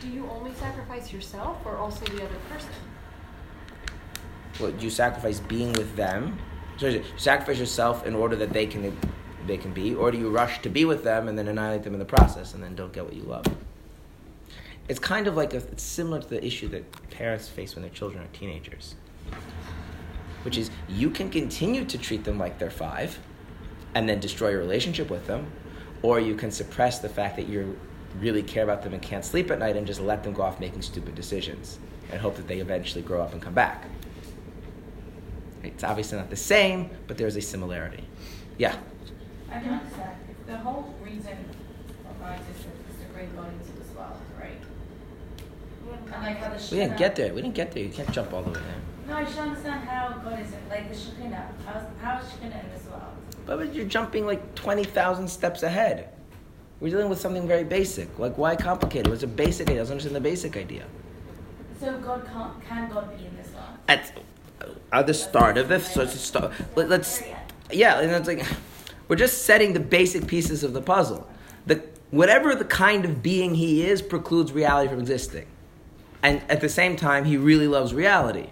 Do you only sacrifice yourself or also the other person? Well, do you sacrifice being with them. So you sacrifice yourself in order that they can they can be, or do you rush to be with them and then annihilate them in the process and then don't get what you love? It's kind of like a, it's similar to the issue that parents face when their children are teenagers, which is you can continue to treat them like they're five, and then destroy your relationship with them, or you can suppress the fact that you really care about them and can't sleep at night and just let them go off making stupid decisions and hope that they eventually grow up and come back. It's obviously not the same, but there's a similarity. Yeah. I can understand. The whole reason of our existence is to bring God into this world, right? And like how the We didn't get there. We didn't get there. You can't jump all the way there. No, I should understand how God is in, like the Shekhinah. How is, how is Shekhinah in this world? But, you're jumping like 20,000 steps ahead. We're dealing with something very basic. Like, why complicate it? It's a basic idea. I don't understand the basic idea. So God can't, can God be in this world? At, at the start of this, so it's a start. Let, let's, yeah, and it's like, we're just setting the basic pieces of the puzzle. The, whatever the kind of being he is precludes reality from existing. And at the same time, he really loves reality.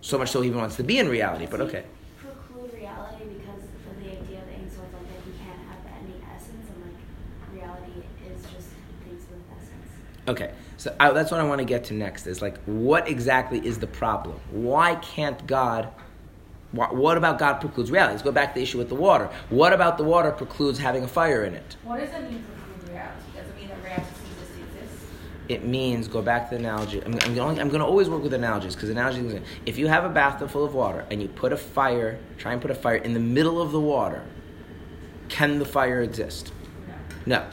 So much so he even wants to be in reality, but okay. Preclude reality because of the idea of Ein Sof, like that he can't have any essence, and like reality is just things with essence. Okay, so I, that's what I want to get to next. Is like, what exactly is the problem? Why can't God? What, what about God precludes reality? Let's go back to the issue with the water. What about the water precludes having a fire in it? What does it mean preclude reality? Does it mean that reality ceases to exist? It means go back to the analogy. I'm, I'm going. I'm going to always work with analogies because analogies. If you have a bathtub full of water and you put a fire, try and put a fire in the middle of the water, can the fire exist? No. No.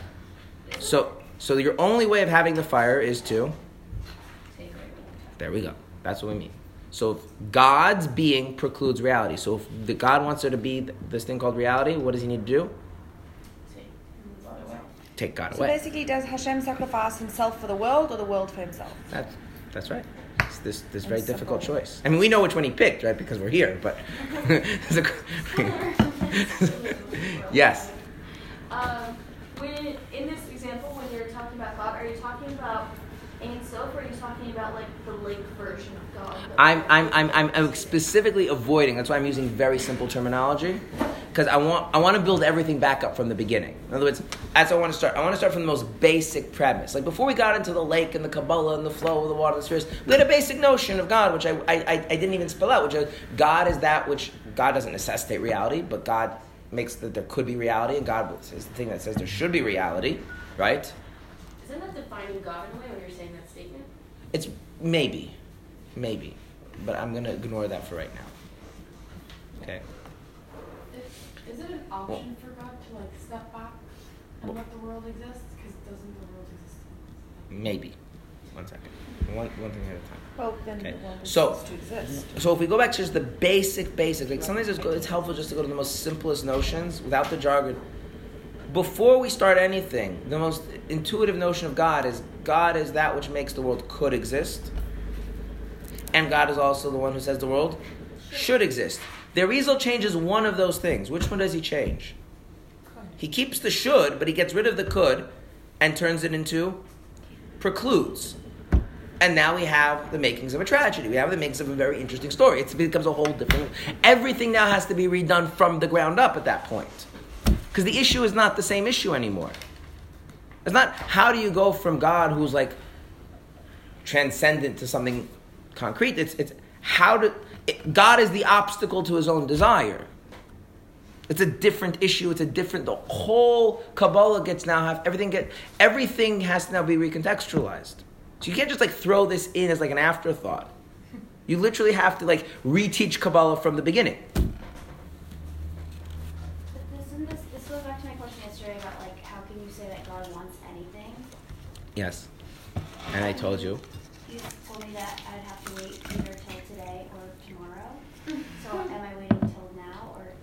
So, so your only way of having the fire is to Take away the water. There we go. That's what we mean. So if God's being precludes reality. So if the God wants there to be this thing called reality, what does he need to do? Take God away. So basically, does Hashem sacrifice himself for the world or the world for himself? That's that's right. It's this this very And difficult choice. I mean, we know which one he picked, right? Because we're here. But yes. Um, when in this example, when you're talking about God, are you talking about Ein Sof, or are you talking about like the lake version of God? that- I'm, I'm, I'm, I'm, I'm specifically avoiding. That's why I'm using very simple terminology, because I want I want to build everything back up from the beginning. In other words, that's how I want to start. I want to start from the most basic premise. Like before we got into the lake and the Kabbalah and the flow of the water and the spheres, we had a basic notion of God, which I, I, I, I didn't even spell out. Which is God is that which God doesn't necessitate reality, but God makes that there could be reality, and God is the thing that says there should be reality, right? Isn't that defining God in a way when you're saying that statement? It's maybe, maybe, but I'm gonna ignore that for right now. Okay. Is it an option for God to like step back and let the world exist? Because doesn't the world exist? Maybe. One second. One, one thing at a time. Well, then Okay. the world So- exist. So if we go back to just the basic basics, like sometimes it's, go, it's helpful just to go to the most simplest notions without the jargon. Before we start anything, the most intuitive notion of God is God is that which makes the world could exist, and God is also the one who says the world should exist. The Arizal changes one of those things. Which one does he change? He keeps the should, but he gets rid of the could and turns it into precludes. And now we have the makings of a tragedy. We have the makings of a very interesting story. It becomes a whole different. Everything now has to be redone from the ground up at that point. Because the issue is not the same issue anymore. It's not how do you go from God who's like transcendent to something concrete. It's it's how to. It, God is the obstacle to His own desire. It's a different issue. It's a different. The whole Kabbalah gets now have everything get everything has to now be recontextualized. So you can't just like throw this in as like an afterthought. You literally have to like reteach Kabbalah from the beginning. This, this goes back to my question yesterday about like how can you say that God wants anything? Yes, and I told you. You told me that I'd have to wait either till today or tomorrow. So am I waiting till now or?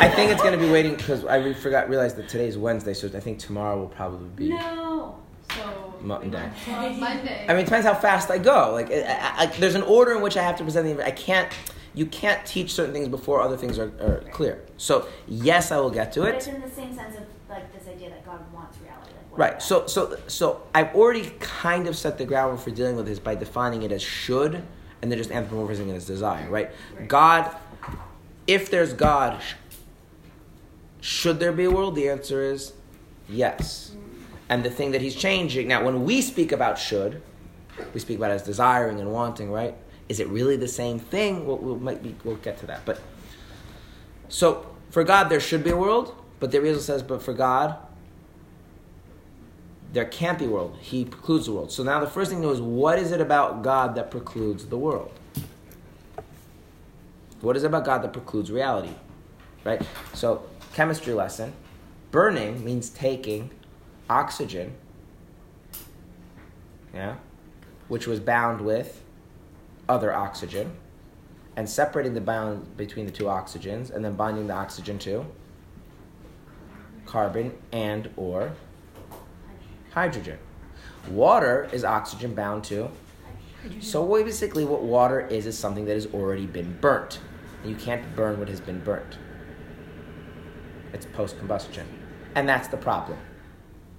I think it's gonna be waiting because I re- forgot realized that today's Wednesday, so I think tomorrow will probably be. No. So. Monday. On Monday. I mean, it depends how fast I go. Like, I, I, I, there's an order in which I have to present the. I can't. You can't teach certain things before other things are, are clear. So yes, I will get to But it's it. in the same sense of like this idea that God wants reality. Like, what Right. is So so so I've already kind of set the groundwork for dealing with this by defining it as should, and then just anthropomorphizing it as desire. Right. God. If there's God, sh- should there be a world? The answer is yes. And the thing that he's changing now, when we speak about should, we speak about as desiring and wanting, right? Is it really the same thing? We'll, we'll, might be, we'll get to that. But so for God, there should be a world, but the Arizal says, but for God, there can't be a world. He precludes the world. So now the first thing to know is what is it about God that precludes the world? What is it about God that precludes reality? Right? So, chemistry lesson. Burning means taking oxygen, yeah, which was bound with other oxygen, and separating the bond between the two oxygens, and then binding the oxygen to carbon and or hydrogen. Water is oxygen bound to. So basically, what water is is something that has already been burnt. You can't burn what has been burnt. It's post combustion, and that's the problem.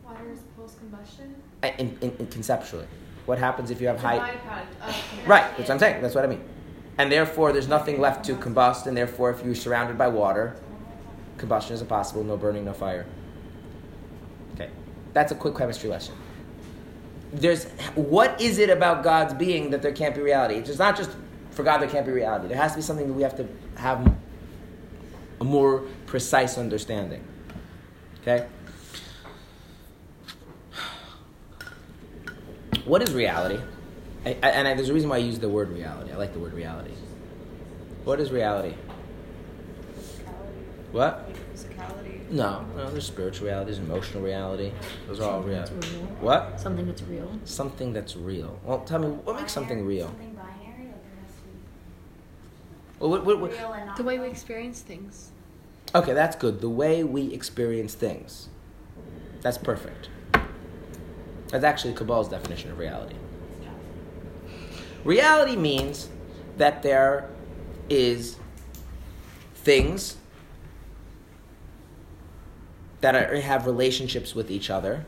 Water is post combustion. Uh, in, in, in conceptually, what happens if you have It's high? Right, that's what I'm saying. That's what I mean. And therefore, there's nothing left to combust, and therefore, if you're surrounded by water, combustion is impossible. No burning, no fire. Okay, that's a quick chemistry lesson. There's what is it about God's being that there can't be reality? It's not just for God there can't be reality. There has to be something that we have to have a more precise understanding. Okay. What is reality? I, I, and I, there's a reason why I use the word reality. I like the word reality. What is reality? What? Physicality. No, no. There's spiritual reality. There's emotional reality. Those are all real. That's real. What? Something that's real. Something that's real. Well, tell me what makes something real. Something binary, like there has to be Well, what, what, what, real and not The way we experience things. Okay, that's good. The way we experience things. That's perfect. That's actually Kabbal's definition of reality. Reality means that there is things that are, have relationships with each other,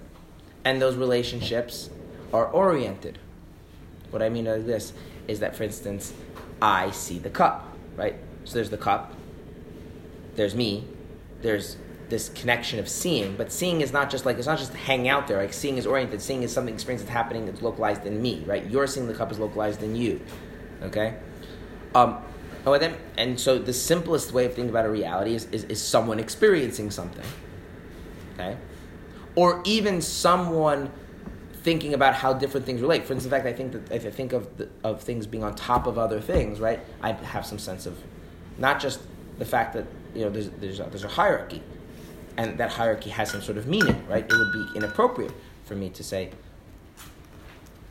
and those relationships are oriented. What I mean by this is that, for instance, I see the cup, right? So there's the cup, there's me, there's this connection of seeing, but seeing is not just like it's not just hanging out there. Like seeing is oriented. Seeing is something experience that's happening that's localized in me, right? You're seeing the cup is localized in you, okay? Um, oh, and then and so the simplest way of thinking about a reality is, is, is someone experiencing something, okay, or even someone thinking about how different things relate. For instance, in fact, I think that if I think of the, of things being on top of other things, right, I have some sense of not just the fact that you know there's there's a, there's a hierarchy, and that hierarchy has some sort of meaning, right? It would be inappropriate for me to say,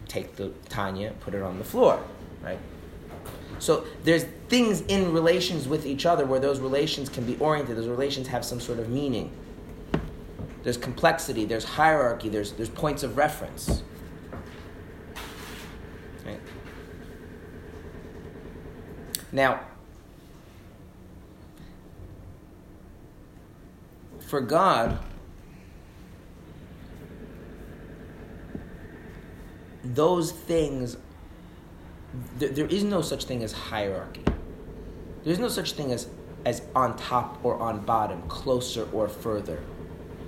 take the Tanya, put it on the floor, right? So there's things in relations with each other where those relations can be oriented. Those relations have some sort of meaning. There's complexity. There's hierarchy. There's there's points of reference. Right? Now, for God, those things, there, there is no such thing as hierarchy. There's no such thing as, as on top or on bottom, closer or further.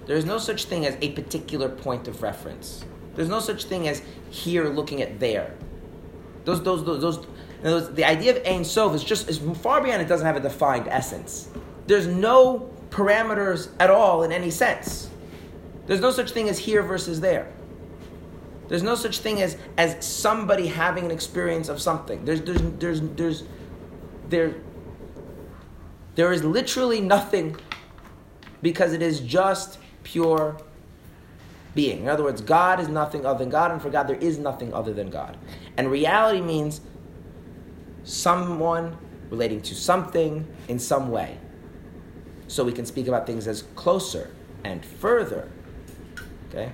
There's no such thing as a particular point of reference. There's no such thing as here looking at there. Those, those, those, those, the idea of Ein Sof is just is far beyond. It doesn't have a defined essence. There's no parameters at all in any sense. There's no such thing as here versus there. There's no such thing as as somebody having an experience of something. There's there's there's there's there there is literally nothing because it is just pure being. In other words, God is nothing other than God, and for God there is nothing other than God. And reality means someone relating to something in some way. So we can speak about things as closer and further. Okay?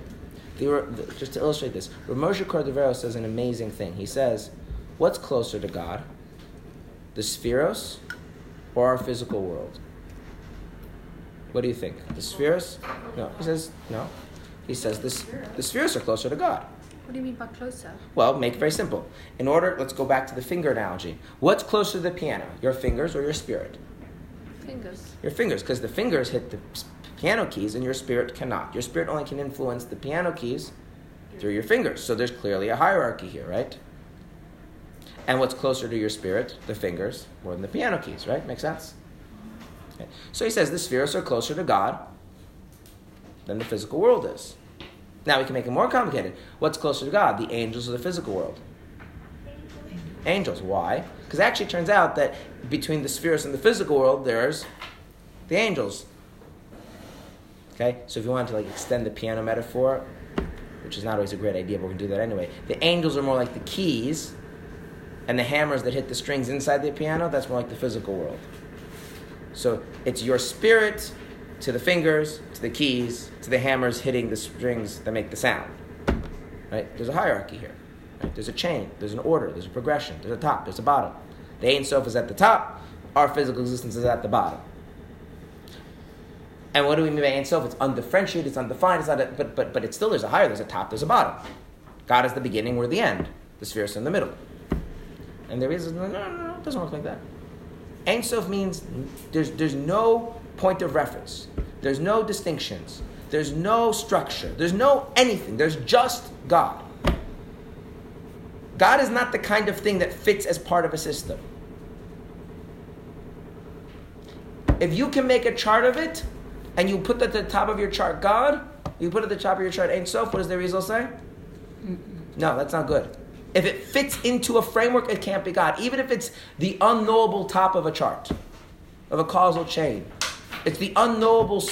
The, just to illustrate this, Ramosha Cordovero says an amazing thing. He says, What's closer to God? The sefiros or our physical world? What do you think? The spheres? No. He says, No. He says this, the spheres are closer to God. What do you mean by closer? Well, make it very simple. In order, let's go back to the finger analogy. What's closer to the piano, your fingers or your spirit? Fingers. Your fingers, because the fingers hit the piano keys and your spirit cannot. Your spirit only can influence the piano keys through your fingers. So there's clearly a hierarchy here, right? And what's closer to your spirit? The fingers more than the piano keys, right? Makes sense? Okay. So he says the spheres are closer to God than the physical world is. Now we can make it more complicated. What's closer to God, the angels or the physical world? Angels. Why? Because actually turns out that between the spheres and the physical world, there's the angels. Okay? So if you wanted to like extend the piano metaphor, which is not always a great idea, but we can do that anyway. The angels are more like the keys, and the hammers that hit the strings inside the piano, that's more like the physical world. So it's your spirit to the fingers, to the keys, to the hammers hitting the strings that make the sound. Right? There's a hierarchy here. Right? There's a chain, there's an order, there's a progression, there's a top, there's a bottom. The Ein Sof is at the top, our physical existence is at the bottom. And what do we mean by Ein Sof? It's undifferentiated, it's undefined, it's not a, but, but, but it's still, there's a higher, there's a top, there's a bottom. God is the beginning, we're the end. The sphere is in the middle. And there is, no, no, no, no, it doesn't work like that. Ein Sof means there's, there's no point of reference. There's no distinctions. There's no structure. There's no anything. There's just God. God is not the kind of thing that fits as part of a system. If you can make a chart of it and you put at the top of your chart God, you put at the top of your chart Ein Sof, what does the result say? No, that's not good. If it fits into a framework, it can't be God. Even if it's the unknowable top of a chart, of a causal chain. It's the unknowable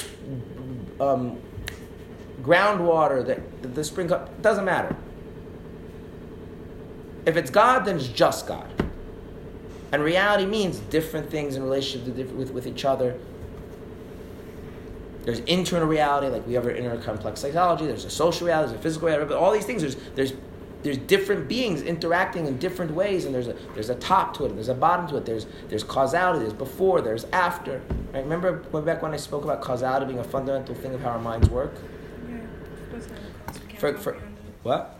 um, groundwater that the spring cup doesn't matter. If it's God, then it's just God. And reality means different things in relationship to with, with each other. There's internal reality, like we have our inner complex psychology. There's a social reality, there's a physical reality. But all these things, there's there's there's different beings interacting in different ways, and there's a there's a top to it, and there's a bottom to it. There's there's causality, there's before, there's after. Right? Remember way back when I spoke about causality being a fundamental thing of how our minds work. Yeah, it doesn't have a cause. We can't For, for what?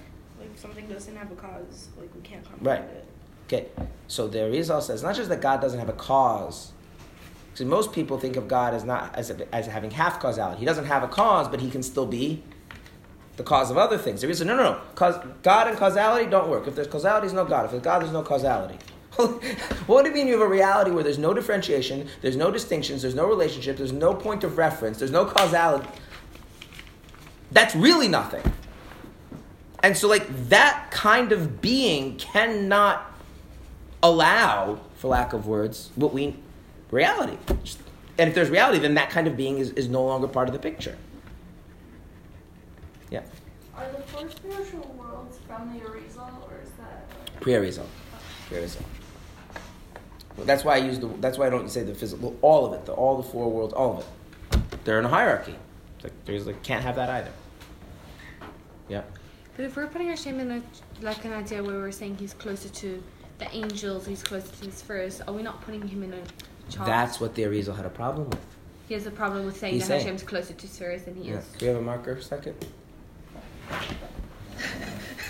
Something doesn't have a cause, like we can't Right. it. Okay, so the Arizal says not just that God doesn't have a cause. See, most people think of God as not as, as having half causality. He doesn't have a cause, but he can still be the cause of other things. The Arizal, no, no, no. Cause, God and causality don't work. If there's causality, there's no God. If there's God, there's no causality. what do you mean you have a reality where there's no differentiation, there's no distinctions, there's no relationship, there's no point of reference, there's no causality? That's really nothing. And so, like, that kind of being cannot allow, for lack of words, what we reality. And if there's reality, then that kind of being is, is no longer part of the picture. Yeah. Are the four spiritual worlds from the Arizal, or is that? Pre-Arizal. Pre-Arizal. Well, that's why I use the. That's why I don't say the physical. All of it. The, all the four worlds. All of it. They're in a hierarchy. It's like there's like can't have that either. Yeah. But if we're putting Hashem in a, like an idea where we're saying he's closer to the angels, he's closer to his first, are we not putting him in a chart? That's what the Arizal had a problem with. he has a problem with saying He's that saying- Hashem's closer to Spheres than he Yeah. is. Do we have a marker for a second?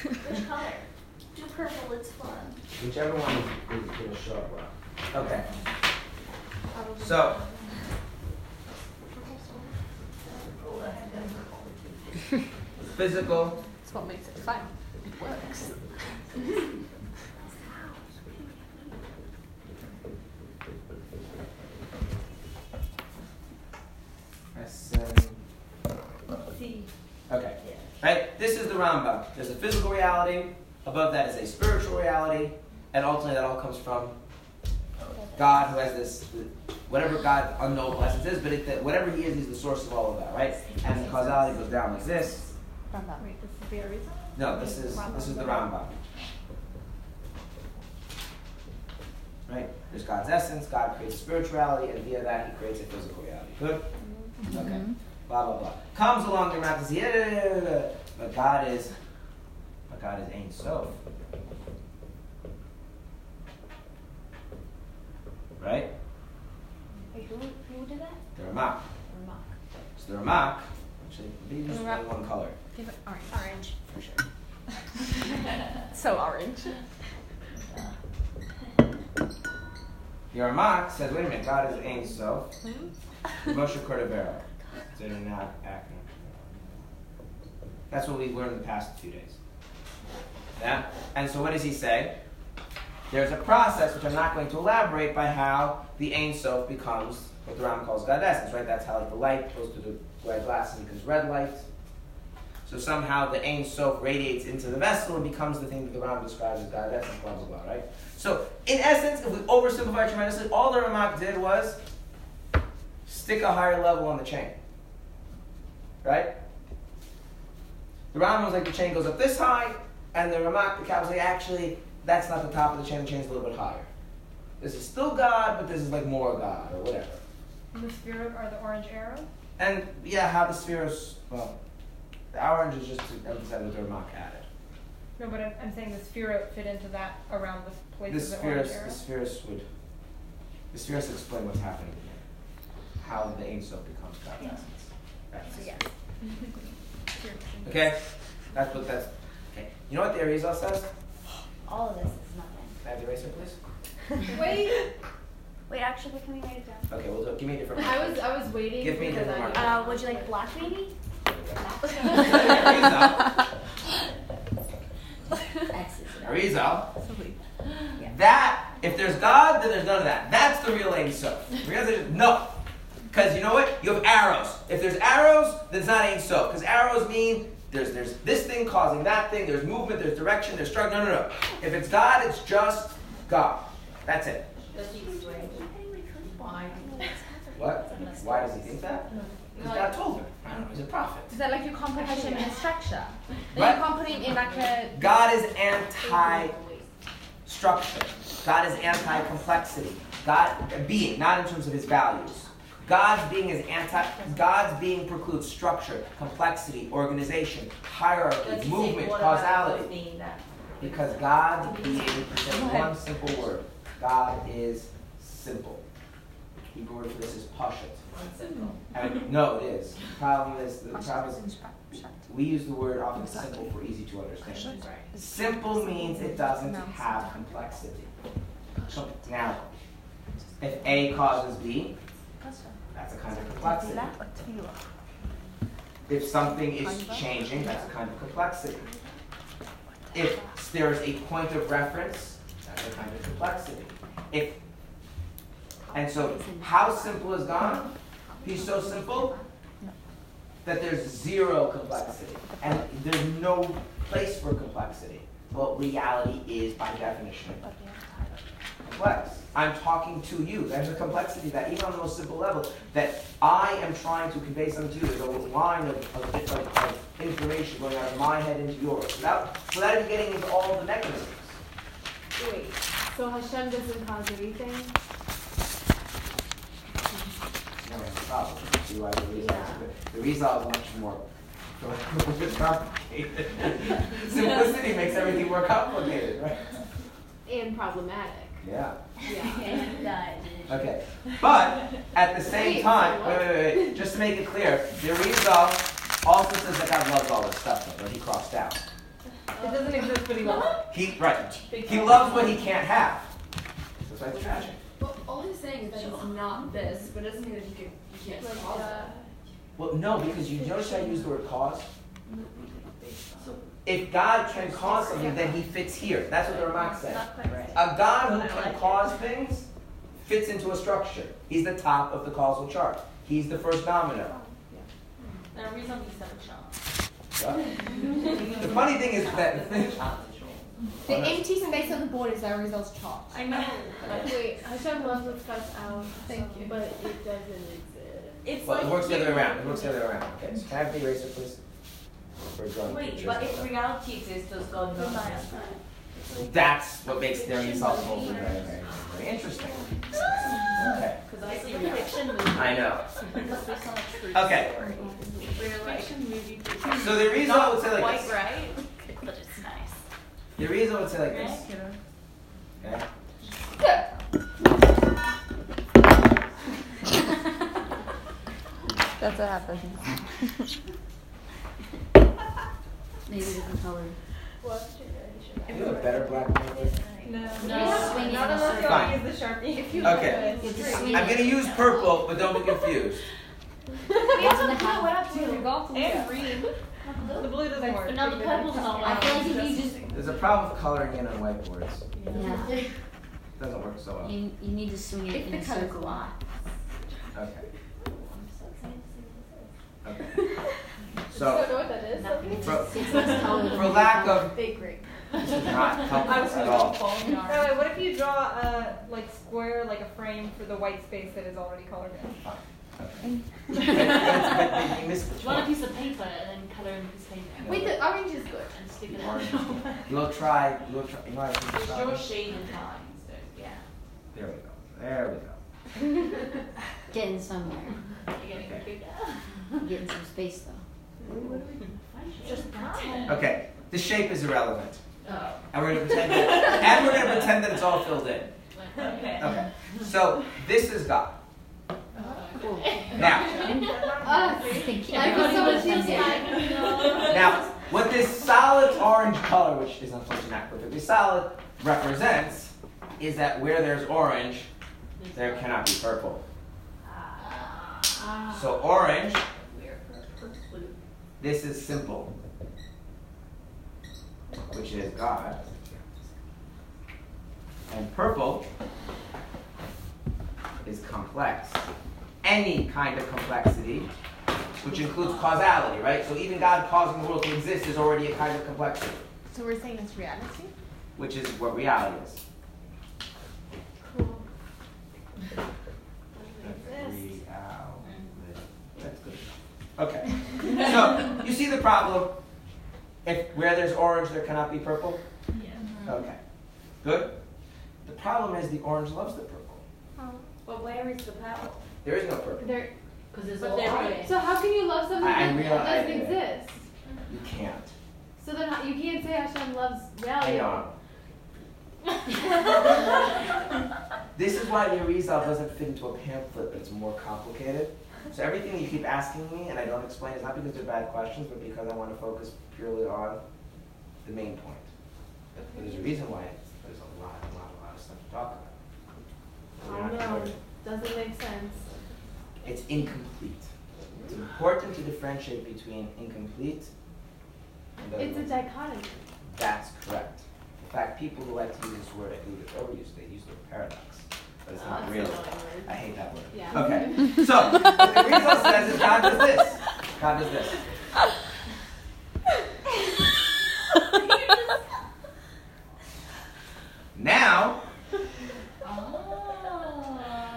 Which color? Do purple, it's fun. Whichever one is, is going to show up well. Okay. So. Physical. That's what makes it fun. It works. Um, okay. Right? This is the Rambam. There's a physical reality. Above that is a spiritual reality. And ultimately, that all comes from God, who has this, whatever God, unknowable essence is, but it, whatever He is, He's the source of all of that, right? And the causality goes down like this. Wait, this is the Arizal? No, this is this is the Rambam. Right? There's God's essence. God creates spirituality, and via that, He creates a physical reality. Good. Mm-hmm. Okay. Mm-hmm. Blah blah blah. Comes along the Rambam says, yeah, yeah, yeah, yeah, yeah. but God is, but God is Ein Sof. Right? Wait, who, who did that? The Ramak. Ramak. So the Ramak, actually, maybe just one color Give it orange. Orange. for sure. So orange. Your Ramak says, wait a minute, God is Ein Sof. Hmm? Moshe Cordovero. It's in an ac- acronym. That's what we've learned in the past few days. Yeah? And so what does he say? There's a process, which I'm not going to elaborate, by how the Ein Sof becomes what the Ram calls God essence, right? That's how like the light goes to the red glass and becomes red light. So somehow the Ein Sof radiates into the vessel and becomes the thing that the Ram describes as God essence, blah, blah, blah, right? So, in essence, if we oversimplify tremendously, all the Ramak did was stick a higher level on the chain. Right? The Ram was like the chain goes up this high, and the Ramak, the Kabbal, was like, actually, that's not the top of the chain, the chain's a little bit higher. This is still God, but this is like more God, or whatever. And the spirit are the orange arrow? And yeah, how the spheres, well, the orange is just to emphasize what the Ramak added. No, but I'm, I'm saying the sphere fit into that around the place The of the orange spheres, arrow. the spheres would, the spheres explain what's happening here. How the Ein Sof becomes God's essence. That's, yes. Okay? That's what that's, okay. You know what the Arizal says? All of this is nothing. Can I have the eraser, please? Wait, Wait, actually, can we write it down? Okay, we'll do. Give me a different I was I was waiting Give me a because different I marker. Uh, would you like black maybe? Arizal. Arizal. That, if there's God, then there's none of that. That's the real Ein Sof. Real Ein Sof- No. Because you know what? You have arrows. If there's arrows, then it's not Ein Sof. Because arrows mean there's, there's this thing causing that thing, there's movement, there's direction, there's structure. No, no, no. If it's God, it's just God. That's it. Why? What? Why does he think that? Because God told him. I don't know, he's a prophet. Is that like you can't put him in a structure? What? Like you can't put him in like a. God is anti structure. God is anti complexity. God being, not in terms of his values. God's being is anti God's being precludes structure, complexity, organization, hierarchy, movement, causality. Because God being is one simple word. God is simple. The Hebrew word for this is pashut. And no, it is. The problem is the problem is we use the word often simple for easy to understand. Simple means it doesn't have complexity. Now, if A causes B, that's a kind of complexity. If something is changing, that's a kind of complexity. If there is a point of reference, that's a kind of complexity. If and so, how simple is God? He's so simple that there's zero complexity, and there's no place for complexity. But reality is, by definition, complex. I'm talking to you. There's a complexity that, even on the most simple level, that I am trying to convey something to you. There's a line of, of, of, of information going out of my head into yours, without, without even getting into all the mechanisms. Wait. So Hashem doesn't cause anything? Never have a problem. See why the Arizal the Arizal is much more complicated. Simplicity makes everything more complicated, right? And problematic. Yeah. Yeah. Okay. But at the same Wait, time, wait, wait, wait, just to make it clear, the Arizal also says that God loves all this stuff, though, but he crossed out. It doesn't exist, but he loves it. He right. He loves what he can't have. That's why it's tragic. Well, all he's saying is that it's not this, but it doesn't mean that you can you can't Like, cause uh, it. Well, no, because you notice I use the word cause. If God can cause something, then he fits here. That's what the Ramak said. Not quite right. A God who can cause things fits into a structure. He's the top of the causal chart. He's the first domino. And a reason we said shop. the funny thing is that The empty space on the board is our results chart. I know. Wait, Hashem loves us cuts out. Thank you. But it doesn't exist. It's well, like it works the other way around. It works the other way around. Okay, so can I have the eraser, please? For drawing Wait, pictures. but if reality exists, does God not exist? That's what makes their results very, very, very, very interesting. Ah! Okay. Because I see a fiction movies. I know. Because there's so much truth. Okay. So the reason I would say like quite this. right, but it's nice. The reason I would say like this. Okay. That's what happens. Maybe different color. You have a better black and white. No. No. Swing Not unless you want to use the Sharpie. If you Okay. I'm gonna use purple, but don't be confused. We also blue went up too. And green. The blue doesn't work. But now the purple's not I feel like if you just There's a problem with coloring in on whiteboards. yeah, It doesn't work so well. you, you need to swing it in a circle. Okay. Okay. You So, don't know what that is? Sophie? for, It's less color than for lack of Fake ring. this is not I helpful was at all. of falling By the way, what if you draw a like square, like a frame for the white space that is already colored in? But, but, but you missed the Do you want a piece of paper and then colour in a piece of paper? Wait, the orange is good. And stick it Orange. in. We'll try. We'll try. You know what I think? We'll try? a shade in time instead. Yeah. There we go. There we go. Getting somewhere. You're getting bigger. Getting some space though. Just pretend. Okay. The shape is irrelevant, Oh. and we're gonna pretend that, and we're gonna pretend that it's all filled in. Okay. Okay. So this is God. Easier. now, what this solid orange color, which is unfortunately not perfectly solid, represents is that where there's orange, there cannot be purple. So orange, this is simple, which is God. And purple is complex. Any kind of complexity, which includes causality, right? So even God causing the world to exist is already a kind of complexity, So we're saying it's reality? which is what reality is. Cool. Reality. That's good. Okay. So you see the problem. If where there's orange, there cannot be purple. Yeah. Okay. Good. The problem is the orange loves the purple. Oh. But where is the purple? There is no perfect. There. Because there's But all there orange. is. So how can you love something I- I that, realize- doesn't I- exist? You can't. So then you can't say Hashem loves I reality. know. This is why the Arizal doesn't fit into a pamphlet, but it's more complicated. So everything you keep asking me and I don't explain is not because they're bad questions, but because I want to focus purely on the main point. But there's a reason why there's a lot, a lot, a lot of stuff to talk about. We're not no, gonna- doesn't make sense. It's incomplete. It's important to differentiate between incomplete and It's a dichotomy. That's correct. In fact, people who like to use this word, I believe it's overused, they use the word paradox. But it's not oh, real. I hate that word. Yeah. Okay. So, what the Arizal says is God does this. God does this. Now,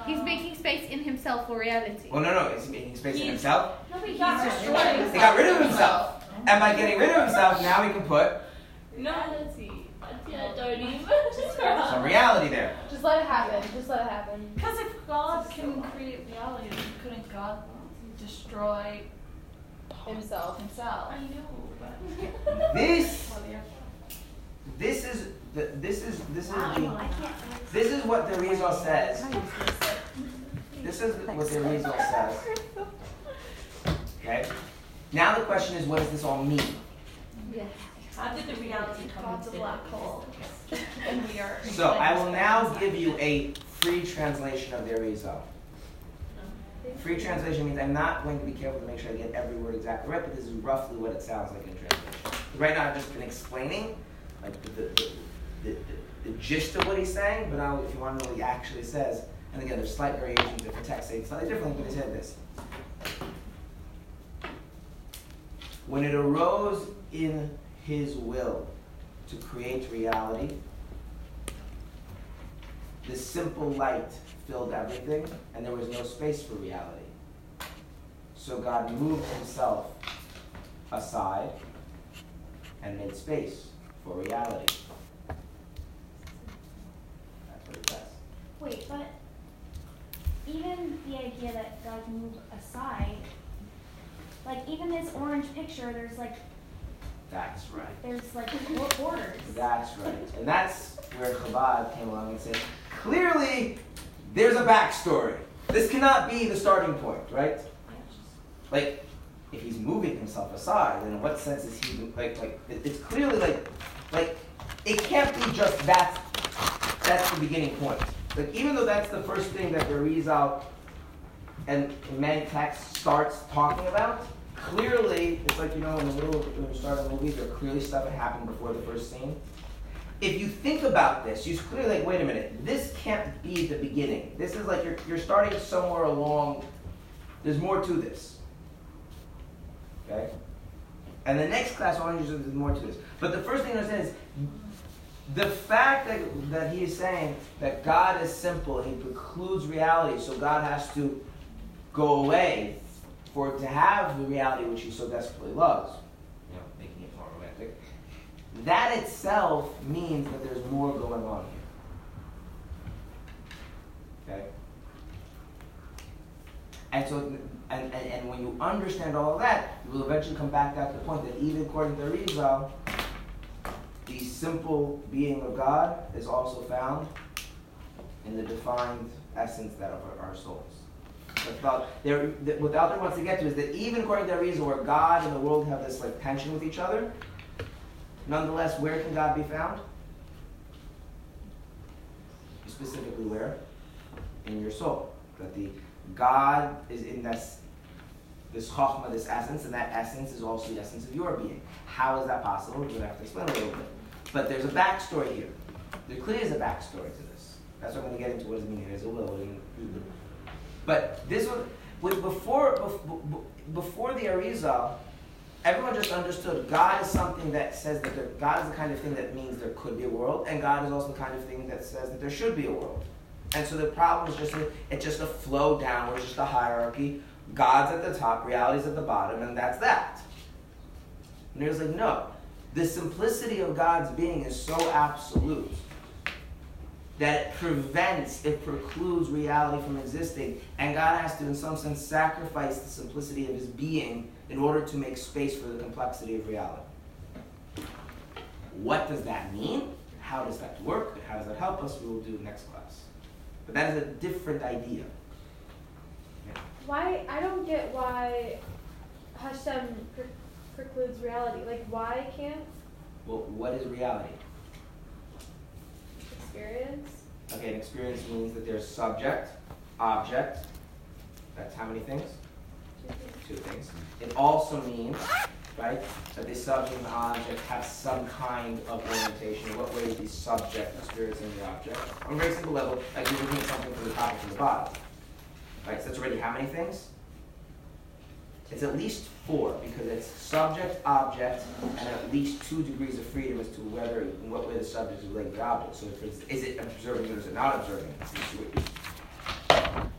He's making space in himself for reality. Well, no, no, he's making space in himself. No, but he's destroying He got rid of himself. And by getting rid of himself, now he can put No, let's see. Yeah, don't even. some reality there. Just let it happen. Just let it happen. Because if God can create reality, then couldn't God destroy Himself. himself? I know, but. This, this is, the, this is, this is the, this is what the Arizal says. This is what the Arizal says. Okay? Now the question is, what does this all mean? Yes. How did the reality come God's a into black hole. And we are. So I will now give you a free translation of the Arizal. Free translation means I'm not going to be careful to make sure I get every word exactly right, but this is roughly what it sounds like in translation. Right now I've just been explaining like the, the, the, the, the gist of what he's saying, but now if you want to know what he actually says, and again there's slight variations, different texts say slightly differently, but he said this. when it arose in his will to create reality, this simple light filled everything, and there was no space for reality. So God moved himself aside and made space for reality. Wait, but even the idea that God moved aside, like even this orange picture, there's like That's right. there's like borders. That's right. And that's where Chabad came along and said, clearly, there's a backstory. This cannot be the starting point, right? Like, if he's moving himself aside, then in what sense is he like like it's clearly like like it can't be just that that's the beginning point. Like even though that's the first thing that the Arizal and many texts starts talking about, clearly it's like you know in the middle of you a movie, there clearly stuff that happened before the first scene. If you think about this, you're clearly like, wait a minute, this can't be the beginning. This is like you're you're starting somewhere along. There's more to this. Okay? And the next class, I want you to there's more to this. But the first thing I understand is the fact that, that he is saying that God is simple, he precludes reality, so God has to go away for it to have the reality which he so desperately loves, you know, making it more romantic. That itself means that there's more going on here. Okay? And so, and, and, and when you understand all of that, you will eventually come back to the point that even according to Arizal, the simple being of God is also found in the defined essence that of our, souls. Without, there, that- what the author wants to get to is that even according to Arizal, where God and the world have this like tension with each other, nonetheless, where can God be found? Specifically, where? In your soul. That the God is in this this chokhmah, this essence, and that essence is also the essence of your being. How is that possible? We're going to have to explain a little bit. But there's a backstory here. There clearly is a backstory to this. That's what I'm going to get into. What does it mean? There's a will. But this was before before the Arizal, everyone just understood God is something that says that there, God is the kind of thing that means there could be a world, and God is also the kind of thing that says that there should be a world. And so the problem is just it's just a flow downwards, just a hierarchy. God's at the top, reality's at the bottom, and that's that. And there's like, no. The simplicity of God's being is so absolute that it prevents, it precludes reality from existing. And God has to, in some sense, sacrifice the simplicity of his being in order to make space for the complexity of reality. What does that mean? How does that work? How does that help us? We will do next class. But that is a different idea. Why I don't get why Hashem precludes reality. Like why can't Well, what is reality? experience? Okay, an experience means that there's subject, object. That's how many things? Two things. It also means, right, that the subject and the object have some kind of orientation. What way is the subject experiencing the object? On a very simple level, like you're looking at something from the top from the bottom. Right, so that's already how many things? It's at least four because it's subject, object, and at least two degrees of freedom as to whether in what way the subject is related to the object. So, for instance, is it observing or is it not observing?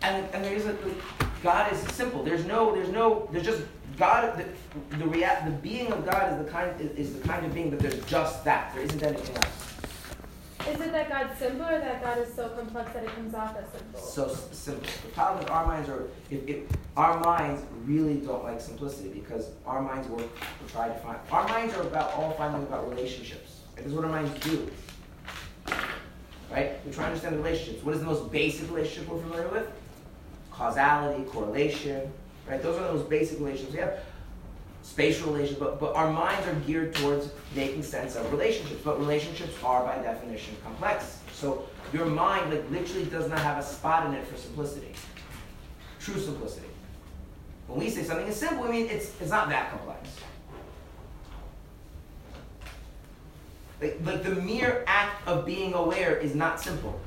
And and there is a God is simple. There's no there's no there's just God the the rea- the being of God is the kind is, is the kind of being that there's just that. There isn't anything else. Is it that God's simple or that God is so complex that it comes off as simple? so simple. The problem is our minds are if, if our minds really don't like simplicity because our minds work to try to find our minds are about all finding about relationships. This is what our minds do. Right? We try to understand the relationships. What is the most basic relationship we're familiar with? Causality, correlation. Right? Those are the most basic relationships we have. Spatial relations, but, but our minds are geared towards making sense of relationships. But relationships are by definition complex. So your mind like literally does not have a spot in it for simplicity. True simplicity. When we say something is simple, I mean it's it's not that complex. Like, like the mere act of being aware is not simple.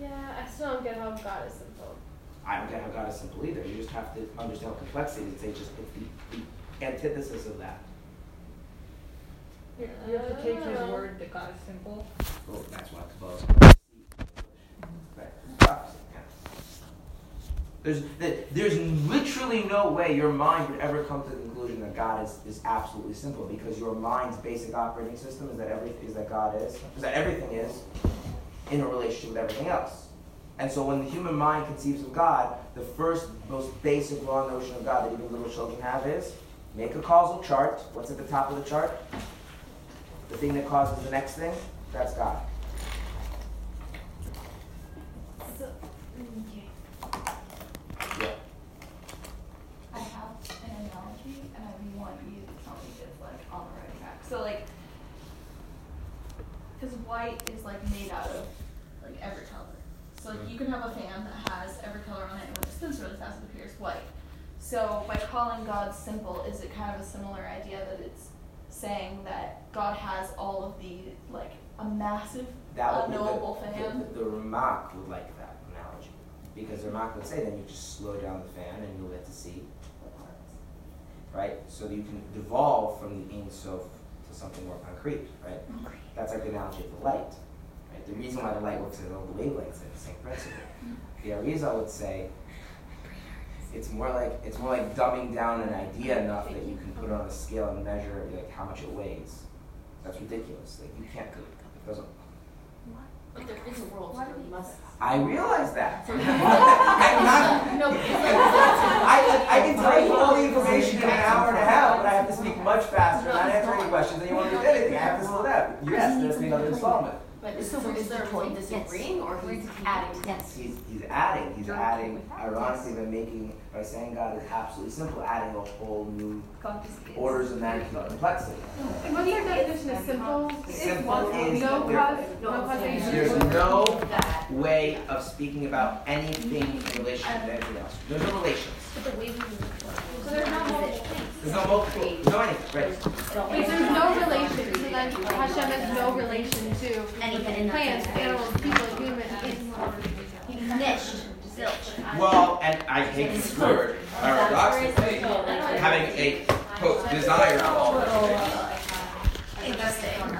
Yeah, I still don't get how God is simple. I don't get how God is simple either. You just have to understand what complexity is and say just it's the, the antithesis of that. You have to take his ah. word that God is simple. Well, that's why Kabbalah. Right. There's, there's literally no way your mind would ever come to the conclusion that God is, is absolutely simple because your mind's basic operating system is that every, is that God is, is that everything is in a relationship with everything else. And so when the human mind conceives of God, the first, most basic raw notion of God that even little children have is make a causal chart. What's at the top of the chart? The thing that causes the next thing, that's God. So, mm, okay. Yeah. I have an analogy, and I want you to tell me if it's like on the right track. So like, because white is like made out of like every color. So like you can have a fan that has every color on it, and when it spins really fast, it appears white. So by calling God simple, is it kind of a similar idea that it's saying that God has all of the like a massive That unknowable the, fan? The, the Ramak would like that analogy. Because the Ramak would say then you just slow down the fan and you'll get to see. Right? So you can devolve from the Ein Sof to something more concrete, right? That's like the analogy of the light. Right? The reason why the light works at all the wavelengths is the same principle. The Arizal would say it's more like it's more like dumbing down an idea enough that you can put it on a scale and measure like how much it weighs. That's ridiculous. Like you can't do it. It doesn't But there is a world where we must. I realize that. I'm not, because I, I can tell you all the information in an hour and a half, but I have to speak much faster, not answer any questions, and you want to do anything. I have to slow down. Yes, there's another installment. But is, so is there a point disagreeing or he's adding? Yes. He's, he's adding, he's adding, ironically, by making, by saying God is absolutely simple, adding a whole new orders of magnitude of complexity. What's your definition of simple? Simple is No cause, no causation. There's no way of speaking about anything in relation to anything else. There's no relations. So there's no multiple. There's no multiple, there's no anything, right? If there's no relation, so then Hashem has no relation to Anything plants, animals, people, humans. It's nished. Well, and I hate this word. Paradoxically, having a quote desire. Interesting.